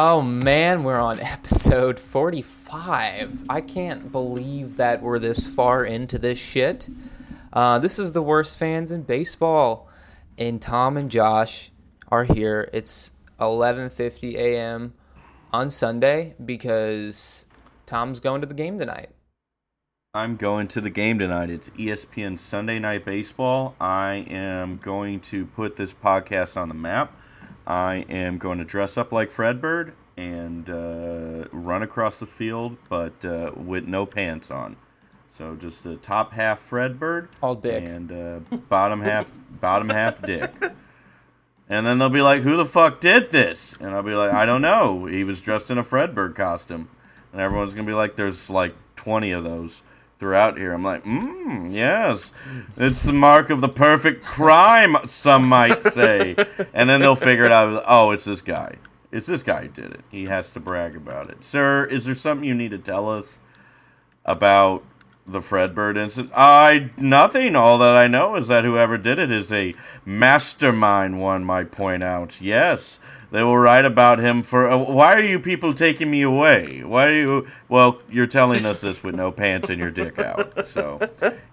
Oh man, we're on episode 45. I can't believe that we're this far into this shit. Uh, this is the worst fans in baseball, and Tom and Josh are here. It's 11:50 a.m. on Sunday because Tom's going to the game tonight. I'm going to the game tonight. It's ESPN Sunday Night Baseball. I am going to put this podcast on the map. I am going to dress up like Fredbird and uh, run across the field, but uh, with no pants on. So just the top half Fredbird, All dick. and uh, bottom half bottom half Dick. And then they'll be like, "Who the fuck did this?" And I'll be like, "I don't know. He was dressed in a Fredbird costume." And everyone's gonna be like, "There's like 20 of those." Throughout here, I'm like, mm, yes, it's the mark of the perfect crime, some might say. and then they'll figure it out. Oh, it's this guy. It's this guy who did it. He has to brag about it. Sir, is there something you need to tell us about the Fredbird incident? I nothing. All that I know is that whoever did it is a mastermind. One might point out. Yes, they will write about him for. Uh, why are you people taking me away? Why are you? Well, you're telling us this with no pants and your dick out. So,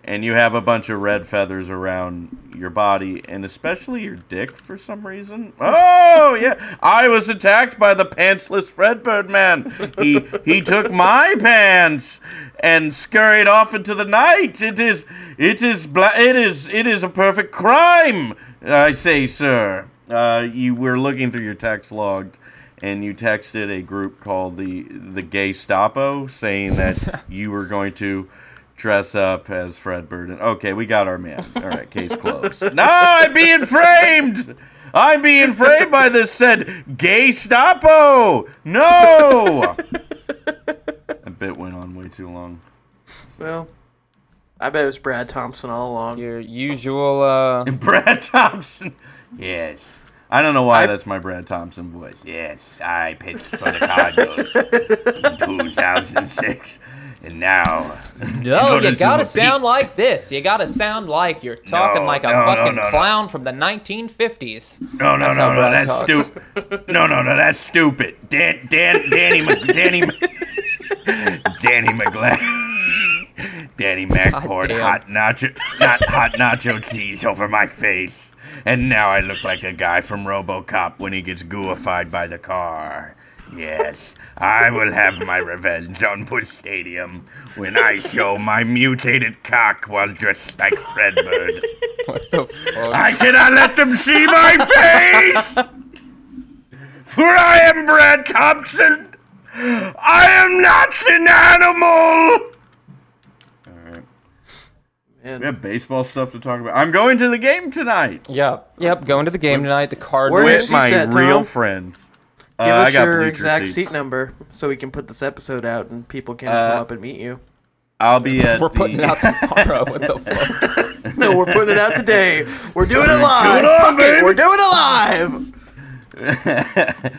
and you have a bunch of red feathers around your body and especially your dick for some reason. Oh yeah, I was attacked by the pantsless Fredbird man. He he took my pants and scurried off into the night. It is it is bla- it is it is a perfect crime. I say, sir. Uh, you were looking through your text logs, and you texted a group called the the Gay Stapo, saying that you were going to dress up as Fred Burden. Okay, we got our man. All right, case closed. no, I'm being framed. I'm being framed by this said Gay Stapo. No. that bit went on way too long. Well, I bet it was Brad Thompson all along. Your usual uh, Brad Thompson. Yes. I don't know why I've- that's my Brad Thompson voice. Yes, I pitched for the Cardinals in 2006, and now. No, you gotta the sound like this. You gotta sound like you're talking No, like a no, no, fucking no, no. clown from the 1950s. No, no, That's no, how no, Brad that's talks. stupid. No, no, no, that's stupid. Dan, Dan, Danny, Mc- Danny, Danny McGlass, Danny Mac poured hot nacho, not hot nacho cheese over my face, and now I look like a guy from RoboCop when he gets gooified by the car. Yes, I will have my revenge on Busch Stadium when I show my mutated cock while dressed like Fredbird. What the fuck? I cannot let them see my face! For I am Brad Thompson! I am not an animal! Alright. Man. We have baseball stuff to talk about. I'm going to the game tonight Yep, yep. Going to the game tonight. The Where Cardinals. with my at, real Tom? friends. Give Uh, us I got your exact seats. seat number so we can put this episode out and people can Uh, come up and meet you. I'll be at We're putting the... it out tomorrow. What the fuck? No, we're putting it out today. We're doing it live. Come on, Fuck it, baby. we're doing it live.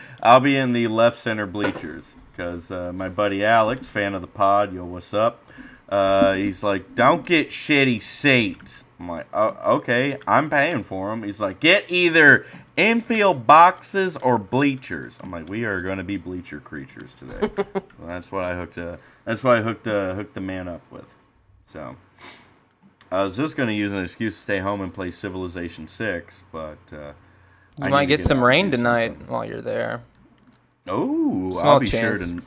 I'll be in the left center bleachers because uh, my buddy Alex, fan of the pod, yo, what's up? Uh, he's like, don't get shitty seats. I'm like, oh, okay, I'm paying for them. He's like, get either infield boxes or bleachers. I'm like, we are going to be bleacher creatures today. so that's what I hooked. Uh, that's what I hooked. Uh, hooked the man up with. So. I was just going to use an excuse to stay home and play Civilization Six, but uh, You need might to get some rain tonight something. while you're there. Oh, I'll be chance. sure to.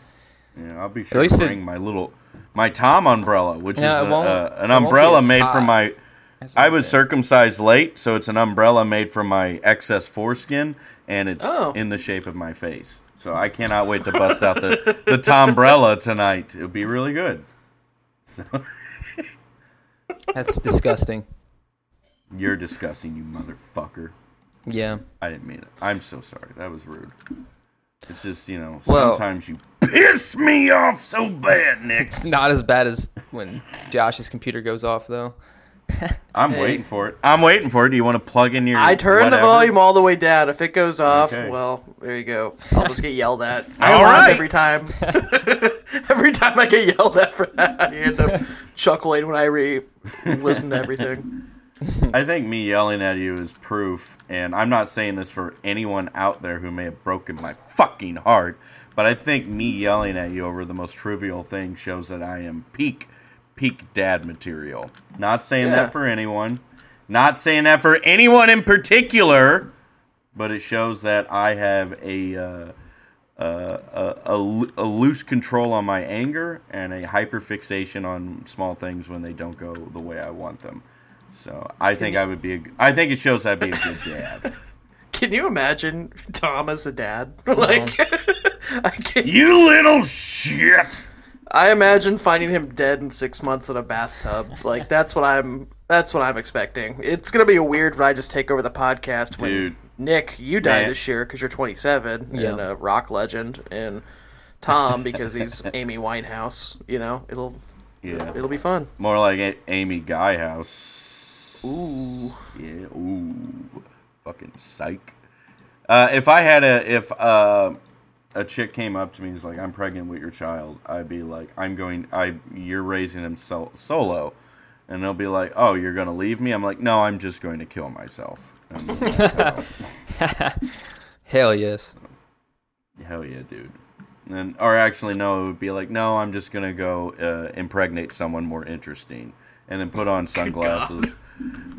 Yeah, I'll be sure to it- bring my little my Tom umbrella, which is a, uh, an it won't be umbrella made hot. from my I was bad. circumcised late, so it's an umbrella made from my excess foreskin, and it's Oh. in the shape of my face. So I cannot wait to bust out the the Tombrella tonight. It'll be really good. That's disgusting. You're disgusting, you motherfucker. Yeah. I didn't mean it. I'm so sorry. That was rude. It's just you know Well- sometimes you piss me off so bad, Nick. It's not as bad as when Josh's computer goes off, though. I'm Hey. waiting for it. I'm waiting for it. Do you want to plug in your? I turn whatever? the volume all the way down. If it goes off, Okay. well, there you go. I'll just get yelled at. I All laugh right. every time. every time I get yelled at for that, I end up chuckling when I re listen to everything. I think me yelling at you is proof, and I'm not saying this for anyone out there who may have broken my fucking heart, but I think me yelling at you over the most trivial thing shows that I am peak, peak dad material. Not saying Yeah. that for anyone, not saying that for anyone in particular, but it shows that I have a. Uh, uh, a, a, a loose control on my anger and a hyperfixation on small things when they don't go the way I want them. So I think I would be. A, g- I think it shows I'd be a good dad. Can you imagine Tom as a dad? like, I can you little shit. I imagine finding him dead in six months in a bathtub. Like that's what I'm. That's what I'm expecting. It's gonna be a weird when I just take over the podcast. When Dude. Nick, you die Man. this year because you're 27 Yeah. and a rock legend, and Tom because he's Amy Winehouse. You know, it'll Yeah, it'll be fun. more like a- Amy Guyhouse. Ooh, Yeah. Ooh. Fucking psych. Uh, if I had a if uh, a chick came up to me and was like, "I'm pregnant with your child," I'd be like, "I'm going. I you're raising him so, solo," and they'll be like, "Oh, you're gonna leave me?" I'm like, "No, I'm just going to kill myself." And that's how- Hell yes. Hell yeah, dude. And or actually, no, it would be like, no, I'm just gonna go uh, impregnate someone more interesting, and then put on sunglasses.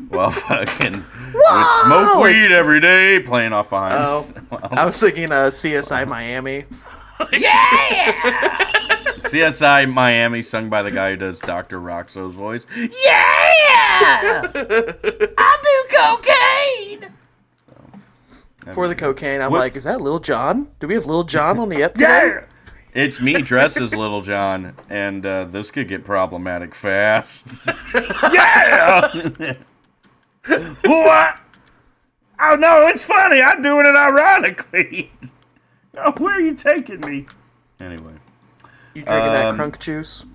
While fucking would smoke weed every day, playing off behind. Oh, I was thinking uh, CSI Miami. Yeah. CSI Miami, sung by the guy who does Doctor Rockso's voice. Yeah, I do cocaine. So, I For the cocaine, I'm What- like, is that Lil Jon? Do we have Lil Jon on the ep today? It's me dressed as Little John, and uh, this could get problematic fast. yeah! what? Oh, no, it's funny. I'm doing it ironically. oh, where are you taking me? Anyway. You drinking that Um, crunk juice?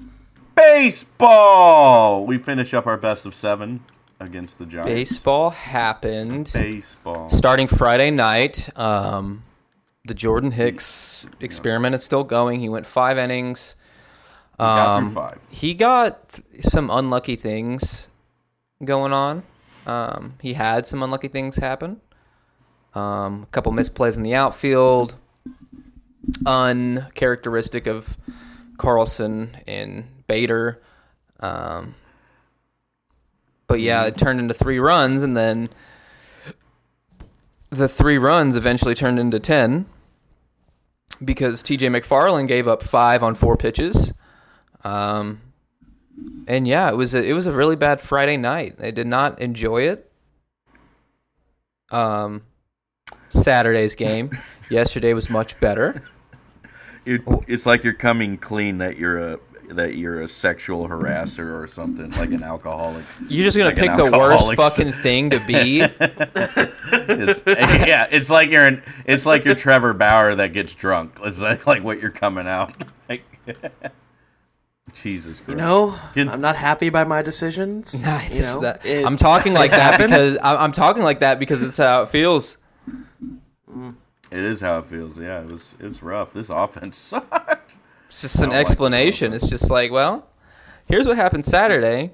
Baseball! We finish up our best of seven against the Giants. Baseball happened Baseball. starting Friday night. Um, the Jordan Hicks experiment is still going. He went five innings. got through Um, five. He got some unlucky things going on. Um, he had some unlucky things happen. Um, a couple misplays in the outfield, uncharacteristic of Carlson and Bader. Um, but yeah, it turned into three runs, and then the three runs eventually turned into ten because TJ McFarland gave up five on four pitches. Um, and yeah, it was a, it was a really bad Friday night. I did not enjoy it. Um, Saturday's game yesterday was much better. It, it's like you're coming clean that you're a that you're a sexual harasser or something, like an alcoholic. You're just gonna Like pick the worst fucking thing to be. It's, yeah, it's like you're an, it's like you're Trevor Bauer that gets drunk. It's like, like what you're coming out. Like, Jesus Christ. You know, Can- I'm not happy by my decisions. you know, That- It- I'm talking like that happened. because I- I'm talking like that because it's how it feels. It is how it feels. Yeah, it was it's rough. This offense sucked. It's just an like explanation. It's just like, well, here's what happened Saturday.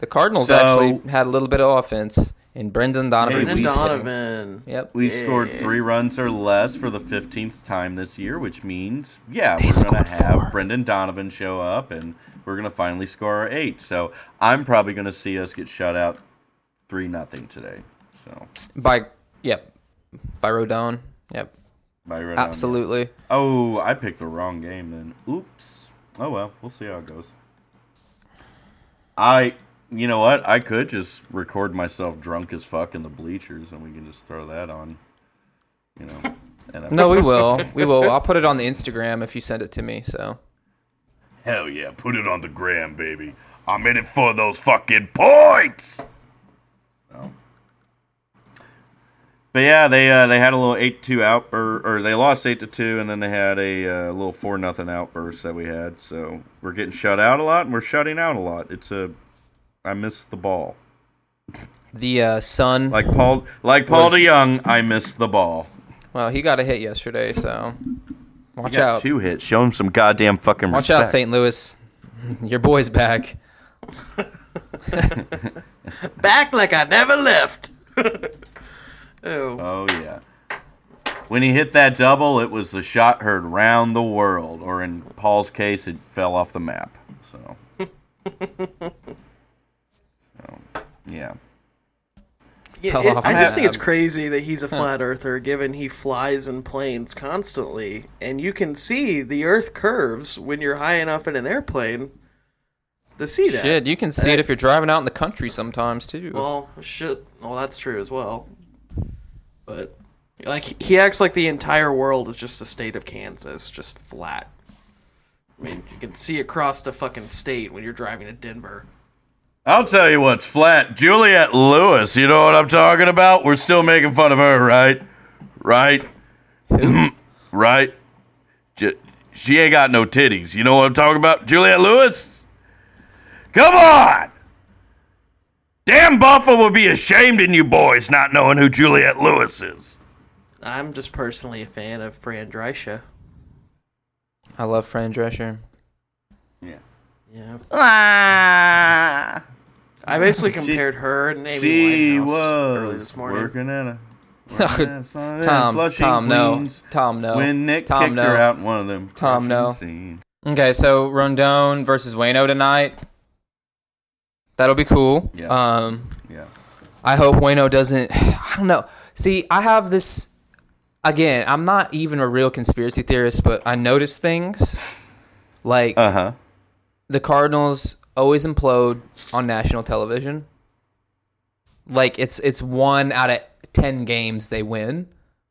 The Cardinals So- actually had a little bit of offense, and Brendan Donovan. Brendan we- was hitting. Donovan. Yep. We scored three runs or less for the 15th time this year, which means, yeah, They we're going to have four. Brendan Donovan show up and we're going to finally score our eight. So I'm probably going to see us get shut out 3 nothing today. So, By yep, by Rodon. Yep, by right on, absolutely. Oh, I picked the wrong game then. Oops. Oh, well, we'll see how it goes. I you know what? I could just record myself drunk as fuck in the bleachers, and we can just throw that on. You know. No, we will. We will. I'll put it on the Instagram if you send it to me. So Hell yeah, put it on the gram, baby. I'm in it for those fucking points. So. But yeah, they uh, they had a little eight two outburst, or they lost eight to two, and then they had a uh, little four nothing outburst that we had. So we're getting shut out a lot, and we're shutting out a lot. It's a, I miss the ball. the uh, Sun. Like Paul, like Paul Was- DeJong, I miss the ball. well, he got a hit yesterday, so watch He got out. two hits. Show him some goddamn fucking Watch respect. out, St. Louis. Your boy's back. Back like I never left. oh, Oh yeah. When he hit that double, it was the shot heard round the world, or in Paul's case, it fell off the map. So, so yeah. Yeah, it- I just think it's crazy that he's a flat earther, given he flies in planes constantly, and you can see the Earth curves when you're high enough in an airplane to see that. Shit, you can see it if you're driving out in the country sometimes too. Well, shit. Well, that's true as well. But like he acts like the entire world is just a state of Kansas, just flat. I mean, you can see across the fucking state when you're driving to Denver. I'll tell you what's flat. Juliette Lewis, you know what I'm talking about? We're still making fun of her, right? Right? right? J- she ain't got no titties. You know what I'm talking about? Juliette Lewis? Come on! Damn Buffer would be ashamed in you boys not knowing who Juliette Lewis is. I'm just personally a fan of Fran Drescher. I love Fran Drescher. Yeah. Yeah. Ah, I basically compared her and Amy she Winehouse was early this morning. working at a working at a salon in Tom, Tom, no, Tom, no, when Nick Tom, kicked no. her out in one of them. Tom, no. scenes. Okay, so Rondon versus Waino tonight. That'll be cool. Yeah. Um, Yeah. I hope Waino doesn't. I don't know. See, I have this. Again, I'm not even a real conspiracy theorist, but I notice things like Uh huh. the Cardinals always implode on national television. Like it's it's one out of ten games they win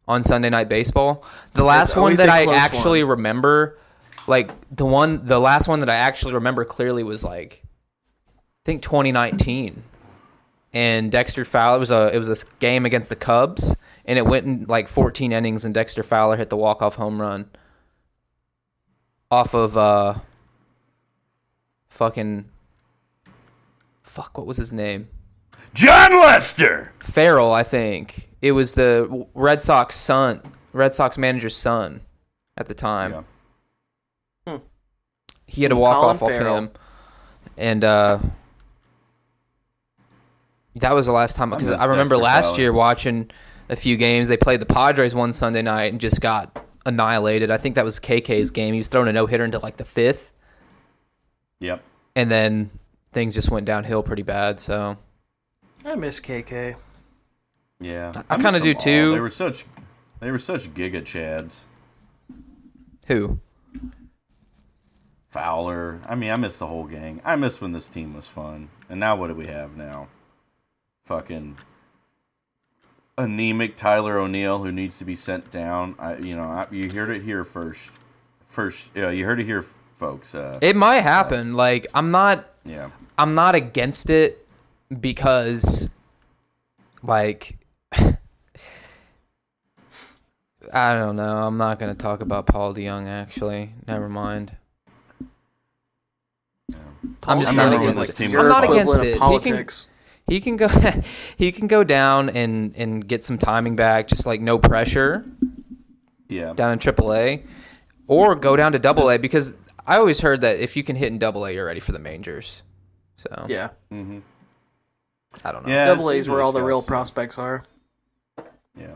on Sunday Night Baseball. The last one that I actually remember, like the one the last one that I actually remember clearly was like think 2019. And Dexter Fowler it was a it was a game against the Cubs and it went in like 14 innings and Dexter Fowler hit the walk-off home run off of uh fucking fuck what was his name Jon Lester. Farrell I think it was the Red Sox son Red Sox manager's son at the time Yeah. he had a Hmm, walk off Colin off Farrell. him and uh that was the last time because I remember last Fowler. year watching a few games they played the Padres one Sunday night and just got annihilated I think that was KK's game he was throwing a no hitter into like the fifth Yep. and then things just went downhill pretty bad. So I miss KK. Yeah. I kinda do them all. too. They were such, they were such giga chads. who? Fowler. I mean, I miss the whole gang. I miss when this team was fun. And now what do we have now? Fucking anemic Tyler O'Neill who needs to be sent down. I, you know, I, you heard it here first. First, yeah, you heard it here, folks. Uh, It might happen. Like I'm not. yeah. I'm not against it because, like, I don't know. I'm not gonna talk about Paul DeJong. Actually, never mind. I'm just I not remember against this it. team Your I'm not against equivalent it. of He can- Politics. He can go. he can go down and and get some timing back. Just like no pressure. Yeah. down in AAA, or go down to Double A because I always heard that if you can hit in Double A, you're ready for the majors. So Yeah. Mm-hmm. I don't know. Yeah. Double it's A's where all the real prospects are. Yeah.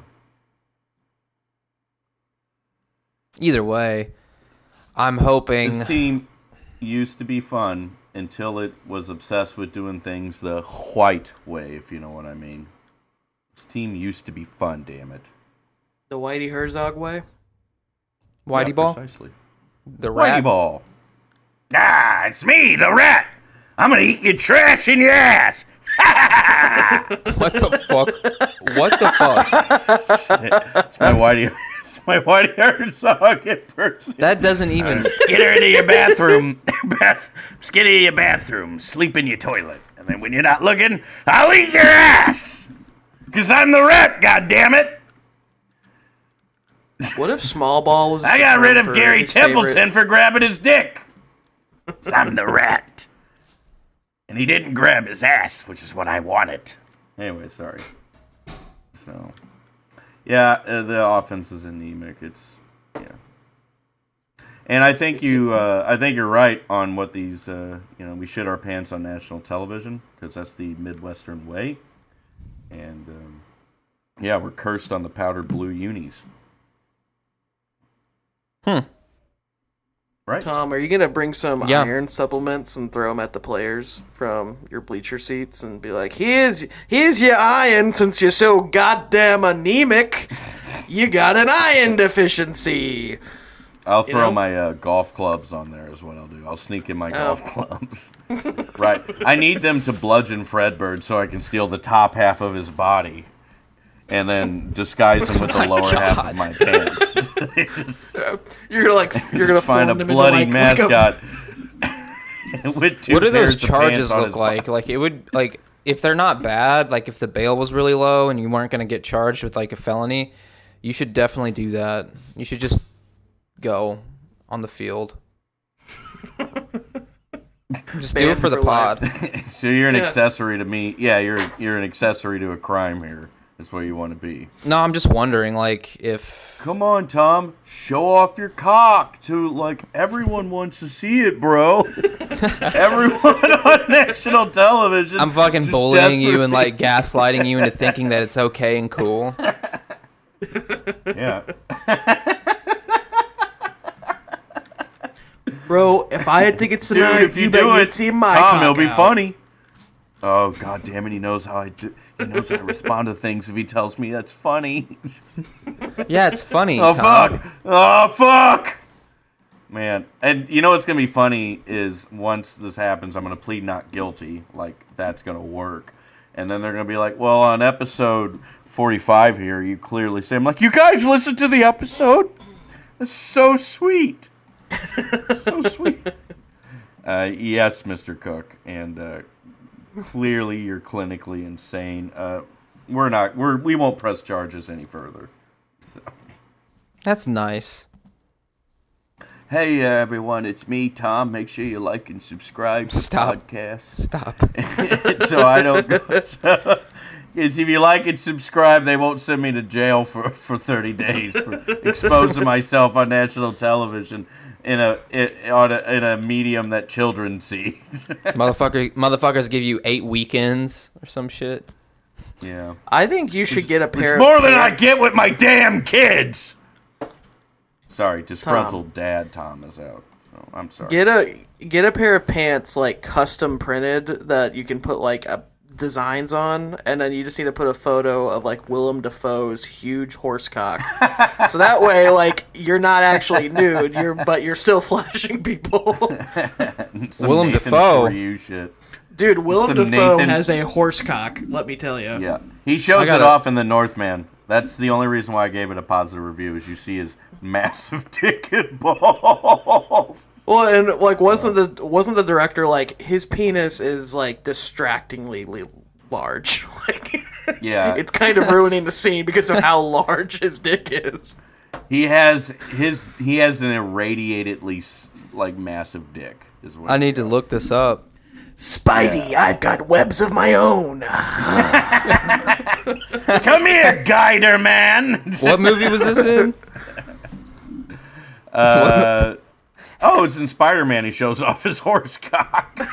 Either way, I'm hoping. This team used to be fun until it was obsessed with doing things the white way, if you know what I mean. This team used to be fun, damn it. The Whitey Herzog way. Whitey Yeah, ball, Precisely. the rat. Whitey ball. Ah, it's me, the rat. I'm gonna eat your trash in your ass. What the fuck? What the fuck? It's my Whitey. It's my Whitey Herzog person. That doesn't even. Uh, get her into your bathroom. Bath, get into your bathroom. Sleep in your toilet, and then when you're not looking, I'll eat your ass. Cause I'm the rep. God damn it! What if small ball was? I got rid of Gary Templeton favorite- for grabbing his dick. 'Cause I'm the rat. And he didn't grab his ass, which is what I wanted. Anyway, sorry. So, yeah, uh, the offense is anemic. It's yeah, and I think you, uh, I think you're right on what these. Uh, you know, we shit our pants on national television because that's the Midwestern way, and um, yeah, we're cursed on the powdered blue unis. Hmm. Right. Tom, are you gonna bring some Yeah. iron supplements and throw them at the players from your bleacher seats and be like, "Here's here's your iron. Since you're so goddamn anemic, you got an iron deficiency." I'll throw know? my uh, golf clubs on there is what I'll do. I'll sneak in my Oh. golf clubs. right. I need them to bludgeon Fredbird so I can steal the top half of his body and then disguise him with the oh lower half of my pants. Just, You're like you're gonna find a form them into, bloody like- like a- mascot. with two What do those charges look like? body. Like it would like if they're not bad, like if the bail was really low and you weren't going to get charged with like a felony, you should definitely do that. You should just go on the field. just do it Banned for the life. pod. So you're an Yeah. accessory to me. Yeah, you're you're an accessory to a crime here. Is what you want to be. No, I'm just wondering like if Come on, Tom. Show off your cock to like everyone wants to see it, bro. everyone on national television. I'm fucking bullying you and like gaslighting you into thinking that it's okay and cool. yeah. Bro, if I had tickets Dude, tonight, if you, bet do you'd it, see my Tom, cock it'll be out. funny. Oh god damn it! He knows how I do. He knows how to respond to things if he tells me that's funny. Yeah, it's funny. Oh Tom. fuck! Oh fuck! Man, and you know what's gonna be funny is once this happens, I'm gonna plead not guilty. Like that's gonna work, and then they're gonna be like, "Well, on episode 45 here, you clearly say." I'm like, "You guys listen to the episode? That's so sweet, so sweet." Uh, yes, Mr. Cook, and uh, clearly you're clinically insane. Uh, we're not. We're we won't press charges any further. That's nice. Hey uh, everyone, it's me, Tom. Make sure you like and subscribe to Stop. the podcast. Stop. so I don't go. So, is if you like and subscribe, they won't send me to jail for, for 30 days for exposing myself on national television in a in, on a in a medium that children see. Motherfucker, motherfuckers give you eight weekends or some shit. yeah, I think you should get a pair. it's more of than I pants. get with my damn kids. Sorry, disgruntled dad Tom is out. So I'm sorry. Get a get a pair of pants like custom printed that you can put like a designs on, and then you just need to put a photo of like Willem Dafoe's huge horse cock. so that way, like you're not actually nude, you're but you're still flashing people. Willem Nathan Dafoe. you shit. Dude, Willem Some Dafoe Nathan- has a horse cock. Let me tell you. Yeah, he shows I it gotta- off in the Northman. That's the only reason why I gave it a positive review. Is you see his massive dick and balls. Well, and like wasn't the wasn't the director like his penis is like distractingly large. Like Yeah. it's kind of ruining the scene because of how large his dick is. He has his he has an irradiatedly like massive dick. Is what I need to look this up. Spidey, I've got webs of my own. Come here, Guider man. What movie was this in? Uh, oh, it's in Spider Man. He shows off his horse cock.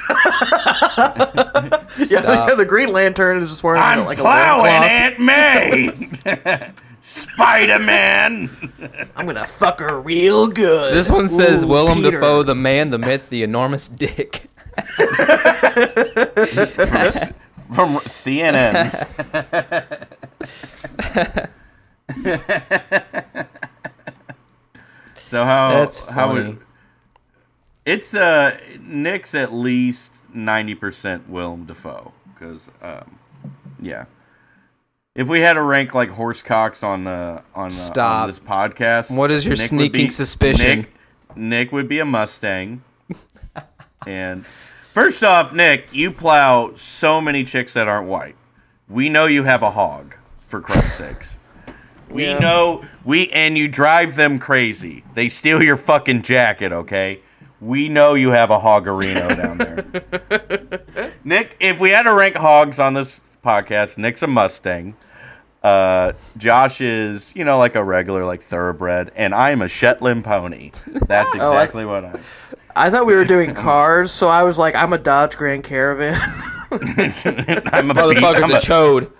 Yeah, Stop. the Green Lantern is just wearing I'm like a plowing loincloth. Aunt May. Spider Man. I'm gonna fuck her real good. This one says Ooh, Willem Peter. Dafoe, the man, the myth, the enormous dick. From CNN. so how That's how funny. would it's uh Nick's at least ninety percent Willem Dafoe because, um, yeah. If we had to rank like horse cocks on uh, on, uh, Stop. on this podcast, What is your Nick sneaking be- suspicion? Nick, Nick would be a Mustang, and first off, Nick, you plow so many chicks that aren't white. We know you have a hog, for Christ's sakes. We Yeah. know we and you drive them crazy. They steal your fucking jacket, okay? We know you have a hoggerino down there. Nick, if we had to rank hogs on this podcast, Nick's a Mustang. Uh, Josh is, you know, like a regular, like thoroughbred, and I'm a Shetland pony. That's Oh, I- exactly what I'm. I thought we were doing cars, so I was like, I'm a Dodge Grand Caravan. I'm a beast- Motherfucker's I'm a chode.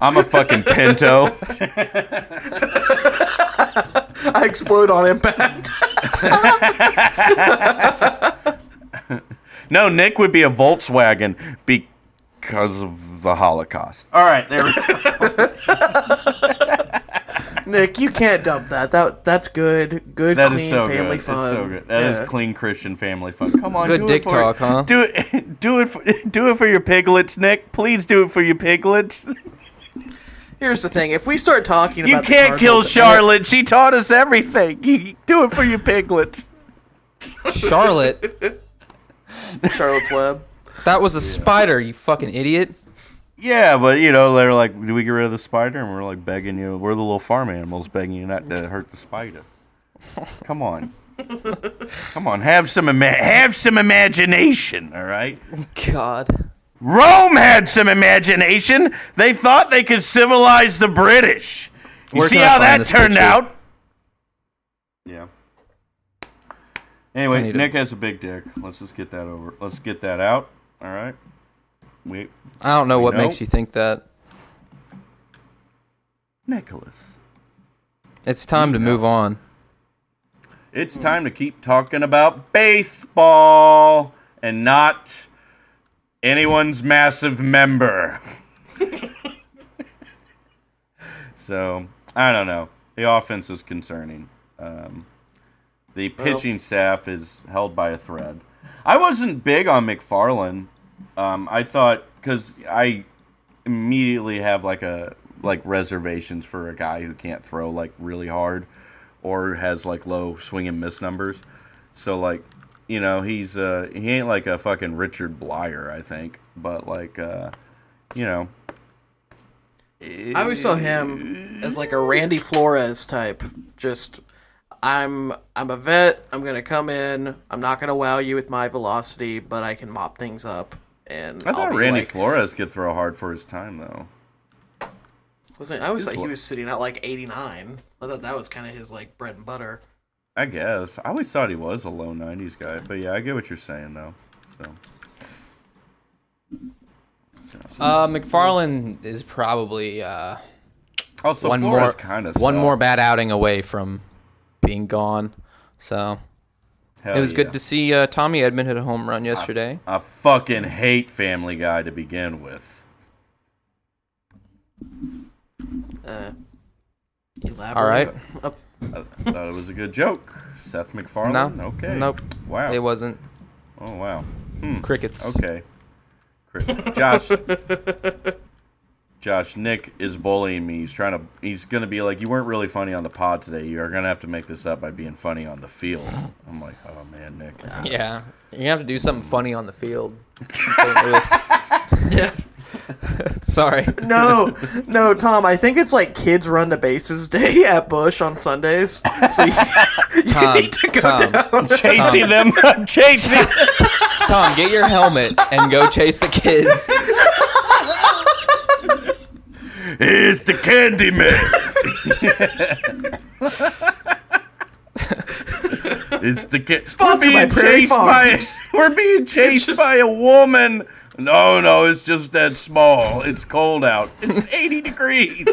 I'm a fucking Pinto. I explode on impact. No, Nick would be a Volkswagen because of the Holocaust. All right, there we go. Nick, you can't dump that. That that's good. Good, That clean is so family good. fun. It's so good. That is Yeah. clean Christian family fun. Come on, Good do dick it for talk, huh? Do it, do it, for, do it for your piglets, Nick. Please do it for your piglets. Here's the thing: if we start talking You about the can't kill Charlotte. She taught us everything. You do it for your piglets. Charlotte, Charlotte's Web. that was a spider, you fucking idiot. Yeah, but you know they're like, do we get rid of the spider? And we're like begging you. We're the little farm animals begging you not to hurt the spider. Come on, come on. Have some ima- have some imagination. All right. God. Rome had some imagination. They thought they could civilize the British. You Where see how that turned picture? out? Yeah. Anyway, need to- Nick has a big dick. Let's just get that over. Let's get that out. All right. We I don't know what know. makes you think that. Nicholas. It's time to move on. It's time to keep talking about baseball and not anyone's massive member. so, I don't know. The offense is concerning. Um, the pitching staff is held by a thread. I wasn't big on McFarland. Um, I thought because I immediately have like a like reservations for a guy who can't throw like really hard or has like low swing and miss numbers. So like, you know, he's uh he ain't like a fucking Richard Bleier, I think, but like uh you know, I always saw him as like a Randy Flores type. Just I'm I'm a vet. I'm gonna come in. I'm not gonna wow you with my velocity, but I can mop things up. And I thought Randy like, Flores could throw hard for his time though. wasn't I was like he was sitting at like 89. I thought that was kind of his like bread and butter. I guess. I always thought he was a low 90s guy, but yeah, I get what you're saying though. So, Uh, McFarland is probably uh, also one Flores more kind of one more bad outing away from being gone. So it was good to see uh, Tommy Edman hit a home run yesterday. I fucking hate Family Guy to begin with. Uh, elaborate. All right. Uh, I thought it was a good joke. Seth MacFarlane. No. Okay. Nope. Wow. It wasn't Oh wow. Hmm. crickets. Okay. Cri- Josh. Josh, Nick is bullying me. He's trying to. He's gonna be like, "You weren't really funny on the pod today. You are gonna have to make this up by being funny on the field." I'm like, "Oh man, Nick." Yeah, you're gonna have to do something funny on the field. in St. Louis. yeah. Sorry. No, no, Tom. I think it's like kids run the bases day at Busch on Sundays. So you, you Tom, need to go Tom. down. Chasing them. I'm chasing. Tom, get your helmet and go chase the kids. it's the Candy Man. it's the kid. We're Sponsored by being Prairie chased by. We're being chased just- by a woman. No, no, it's just that small. It's cold out. It's 80 degrees.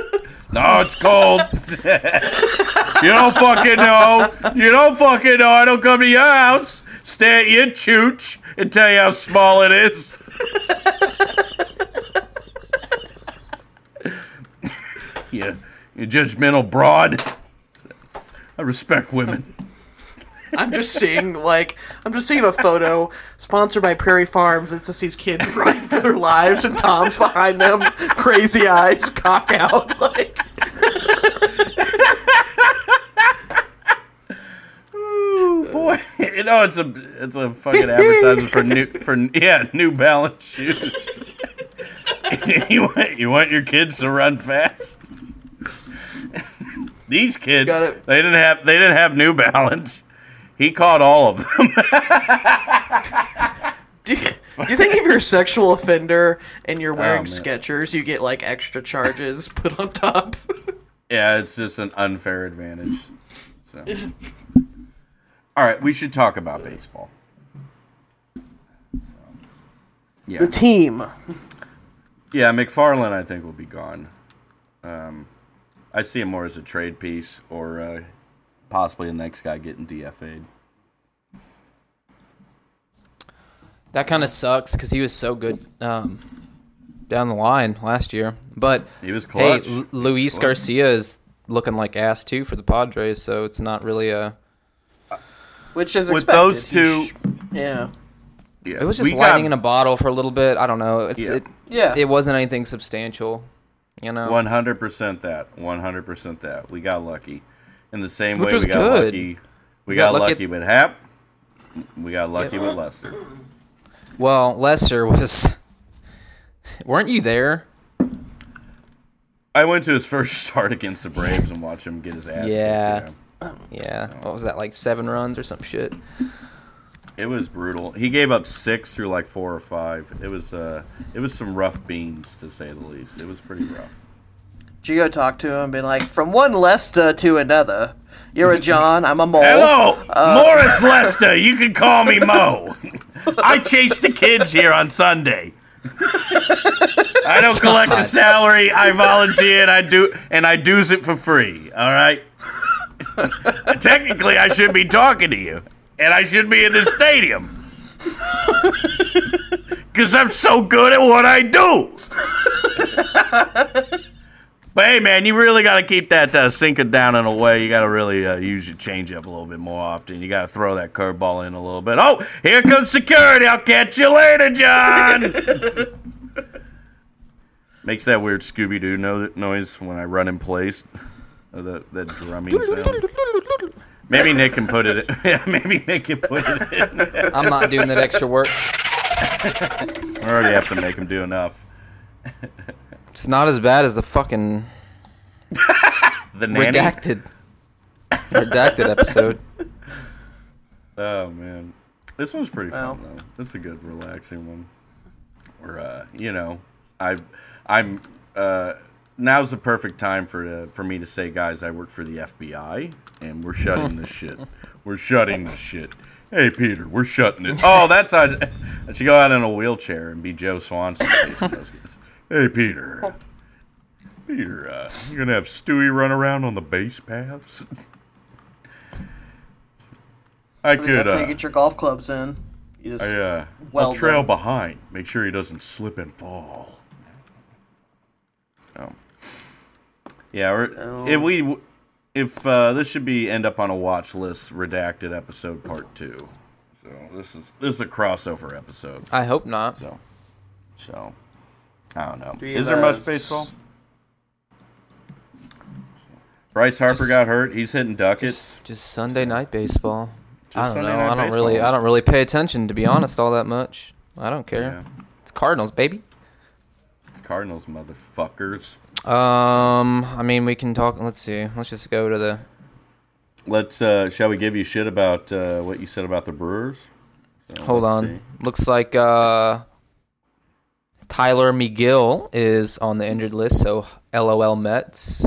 No, it's cold. you don't fucking know. You don't fucking know. I don't come to your house, stare at your chooch, and tell you how small it is. you, you judgmental broad. I respect women. I'm just seeing like I'm just seeing a photo sponsored by Prairie Farms. It's just these kids running for their lives, and Tom's behind them, crazy eyes, cock out, like. Ooh, boy, you know it's a it's a fucking advertisement for new for yeah New Balance shoes. you want you want your kids to run fast. These kids, they didn't have they didn't have New Balance. He caught all of them. Do you, do you think if you're a sexual offender and you're wearing Oh. Skechers, you get like extra charges put on top? yeah, it's just an unfair advantage. So. All right, we should talk about baseball. So, yeah. the team. Yeah, McFarland, I think will be gone. Um, I see him more as a trade piece, or uh, possibly the next guy getting DFA'd. That kind of sucks because he was so good um, down the line last year. But He was hey, clutch. L- Luis Clutch. Garcia is looking like ass too for the Padres, so it's not really a. Which is With expected. those two, sh- yeah, yeah, It was just we lightning got in a bottle for a little bit. I don't know. It's Yeah. it. yeah. It wasn't anything substantial, you know. One hundred percent that. One hundred percent that. We got lucky. In the same Which way we got good. lucky. We We got, got lucky- lucky with Happ. We got lucky Yeah. with Lester. Well, Lester was. Weren't you there? I went to his first start against the Braves and watched him get his ass. Yeah. kicked, Yeah. What was that like? Seven runs or some shit. It was brutal. He gave up six through like four or five. It was uh, it was some rough beans to say the least. It was pretty rough. Did you go talk to him and be like, from one Lester to another? You're a John, I'm a mole. Hello, uh, Morris Lester. You can call me Mo. I chase the kids here on Sunday. I don't collect a salary. I volunteer and I do and I do's it for free. All right. Technically, I should be talking to you, and I should be in the stadium. Cause I'm so good at what I do. But hey, man, you really got to keep that uh, sinker down in a way. You got to really uh, use your changeup a little bit more often. You got to throw that curveball in a little bit. Oh, here comes security. I'll catch you later, John. Makes that weird Scooby Doo no- noise when I run in place. That that drumming sound. Maybe Nick can put it. In. Yeah, maybe Nick can put it in. I'm not doing that extra work. I already have to make him do enough. It's not as bad as the fucking The nanny. redacted redacted episode. Oh man, this one's pretty Well. fun though. It's a good, relaxing one. Or uh, you know, I, I'm. Uh, now's the perfect time for uh, for me to say, guys, I work for the FBI, and we're shutting this shit. We're shutting this shit. Hey Peter, we're shutting it. Oh, that's how I should go out in a wheelchair and be Joe Swanson. hey Peter. Peter, uh, you gonna have Stewie run around on the base paths? I I mean, could. that's how uh, you get your golf clubs in. You just, I, uh, Well I'll trail done. behind. Make sure he doesn't slip and fall. So, yeah, we're, Oh. if we if uh, this should be end up on a watch list, redacted episode part two. So this is this is a crossover episode. I hope not. So, so I don't know. Do you Is there much baseball? Bryce Harper Just- got hurt. He's hitting ducats. Just Sunday night baseball. I don't Sunday know. night I don't really. baseball. I don't really pay attention to be honest all that much. I don't care. Yeah, It's Cardinals, baby. it's Cardinals, motherfuckers. Um, I mean, we can talk. Let's see. Let's just go to the. Let's. Uh, shall we give you shit about uh, what you said about the Brewers? So, Hold let's on. see. Looks like uh, Tylor Megill is on the injured list. So LOL Mets.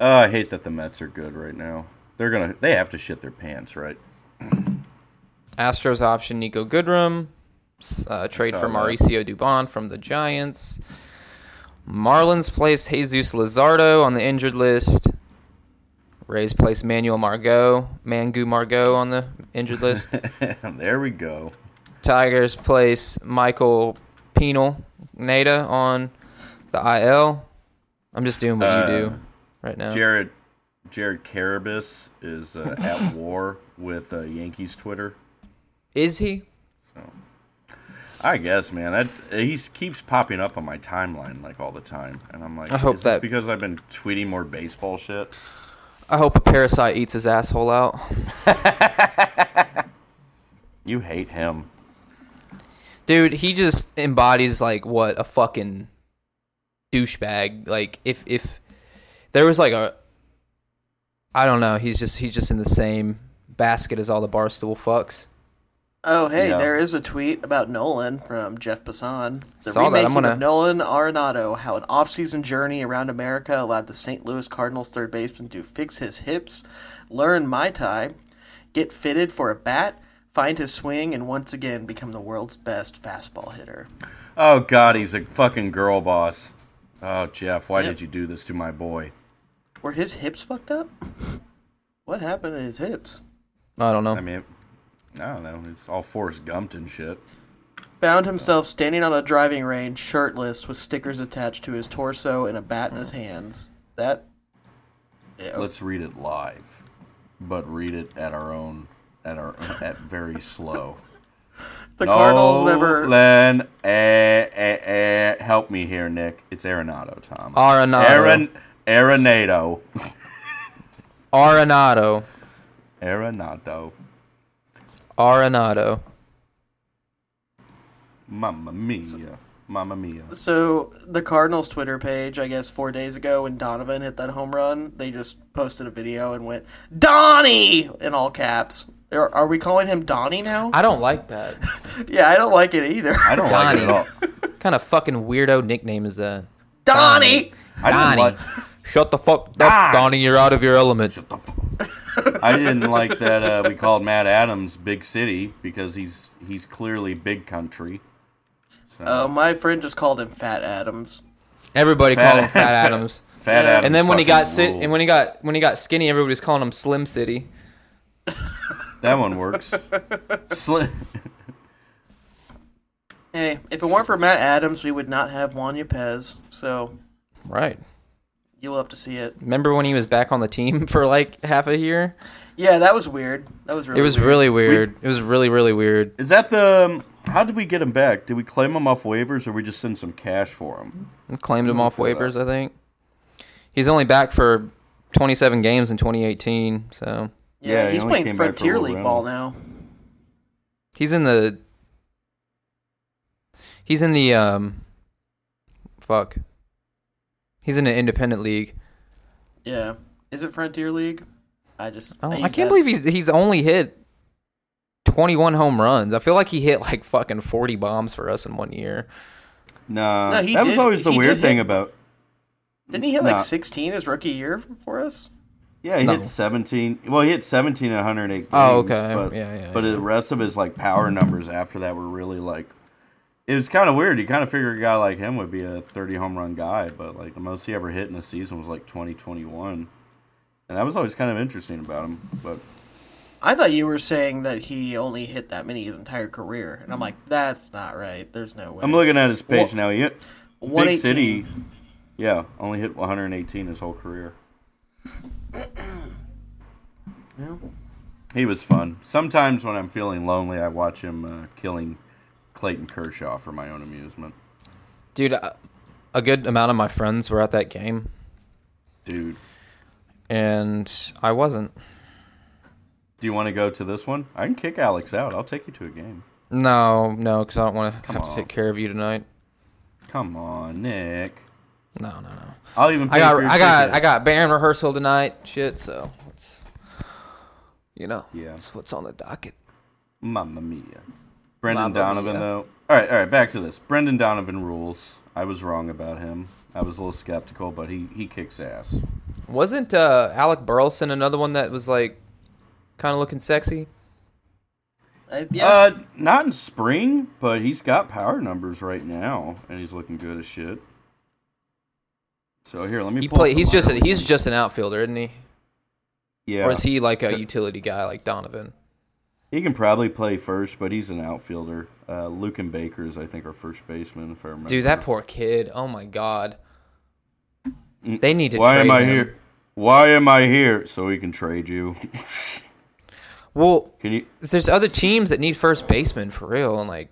Oh, I hate that the Mets are good right now. They're gonna. They have to shit their pants, right? Astros option Niko Goodrum. Uh, trade for. Mauricio Dubon from the Giants. Marlins place Jesus Luzardo on the injured list. Rays place Manuel Margot, Mangu Margot on the injured list. there we go. Tigers place Michael Penal Nada on the IL. I'm just doing what Uh, you do right now. Jared, Jared Carrabis is uh, at war with uh, Yankees Twitter. Is he? I guess, man. He keeps popping up on my timeline like all the time, and I'm like, I hope that- this because I've been tweeting more baseball shit. I hope a parasite eats his asshole out. You hate him. Dude, he just embodies like what a fucking douchebag. Like if if there was like a I don't know, he's just he's just in the same basket as all the barstool fucks. Oh, hey, Yeah. there is a tweet about Nolan from Jeff Passan. The Saw that. remaking I'm gonna- of Nolan Arenado, how an off-season journey around America allowed the St. Louis Cardinals third baseman to fix his hips, learn Muay Thai, get fitted for a bat, find his swing, and once again become the world's best fastball hitter. Oh God, he's a fucking girl boss. Oh Jeff, why Yep. did you do this to my boy? Were his hips fucked up? What happened to his hips? I don't know. I mean, I don't know. It's all Forrest Gumped and shit. Found himself standing on a driving range, shirtless, with stickers attached to his torso and a bat in his hands. That. Yeah, Let's read it live, but read it at our own, at our at very slow. the Cardinals never. Nolan, eh, eh, eh, help me here, Nick. It's Arenado, Tom. Arenado. Aaron, Arenado. Arenado. Arenado. Arenado. Mamma mia. Mamma mia. So the Cardinals Twitter page, I guess four days ago when Donovan hit that home run, they just posted a video and went Donnie in all caps. Are, are we calling him Donnie now? I don't like that. yeah, I don't like it either. I don't like it at Donnie. all. kind of fucking weirdo nickname is that? Donnie. I didn't Donnie. like. Shut the fuck up, Ah. Donnie. You're out of your element. I didn't like that uh, we called Matt Adams Big City because he's he's clearly big country. So, Oh, my friend just called him Fat Adams. Everybody Fat- called him Fat Adams. Fat Yeah. Adams. And then when he fucking got sit, ruled. and when he got when he got skinny, everybody was calling him Slim City. That one works. Sli- Hey, if it weren't for Matt Adams, we would not have Juan Yepez. So Right. you'll have to see it. Remember when he was back on the team for like half a year? Yeah, that was weird. That was really. It was weird. really weird. It was really really weird. Is that the? Um, how did we get him back? Did we claim him off waivers, or we just send some cash for him? We Claimed him off feel that. waivers, I think. He's only back for 27 games in 2018, so Yeah, Yeah, he's only playing came back for a Frontier League rental. ball now. he's in the He's in the um fuck. He's in an independent league. Yeah, is it Frontier League? I just. I, I can't that- believe he's he's only hit 21 home runs. I feel like he hit like fucking 40 bombs for us in one year. Nah, No, he that was always the weird thing hit- about. Didn't he hit Nah. like 16 his rookie year for us? Yeah, he No. hit 17. Well, he hit 17 in 108 games. Oh, okay. But, Yeah, yeah, But yeah. the rest of his like power numbers after that were really like. It was kind of weird. You kind of figure a guy like him would be a 30 home run guy, but like the most he ever hit in a season was like 20, 21. And that was always kind of interesting about him. But I thought you were saying that he only hit that many his entire career, and I'm like, that's not right. There's no way. I'm looking at his page Wha- now. He hit Big City. Yeah, only hit 118 his whole career. Yeah. He was fun. Sometimes when I'm feeling lonely, I watch him uh, killing Clayton Kershaw for my own amusement. Dude, a a good amount of my friends were at that game Dude, and I wasn't. do you want to go to this one? I can kick Alex out. I'll take you to a game. No, no, cuz I don't want to have to take care of you tonight. Come on, Nick. No, no, no. I'll even. Pay I got for your I got ticket. I got band rehearsal tonight. Shit, so it's you know, Yeah. that's what's on the docket. Mamma mia. Brendan Mamma Donovan, mia. though. All right, all right. Back to this. Brendan Donovan rules. I was wrong about him. I was a little skeptical, but he he kicks ass. Wasn't uh, Alec Burleson another one that was like kind of looking sexy? Uh, yeah. Uh, not in spring, but he's got power numbers right now, and he's looking good as shit. So here, let me. He pull play. He's just a, he's just an outfielder, isn't he? yeah. Or is he like a utility guy like Donovan? He can probably play first, but he's an outfielder. Uh, Luken Baker is, I think, our first baseman, if I remember. Dude, that poor kid. Oh my god. Mm, They need to trade. Why am I him. here? Why am I here? So we can trade you. Well, Can you? there's other teams that need first baseman for real, and like,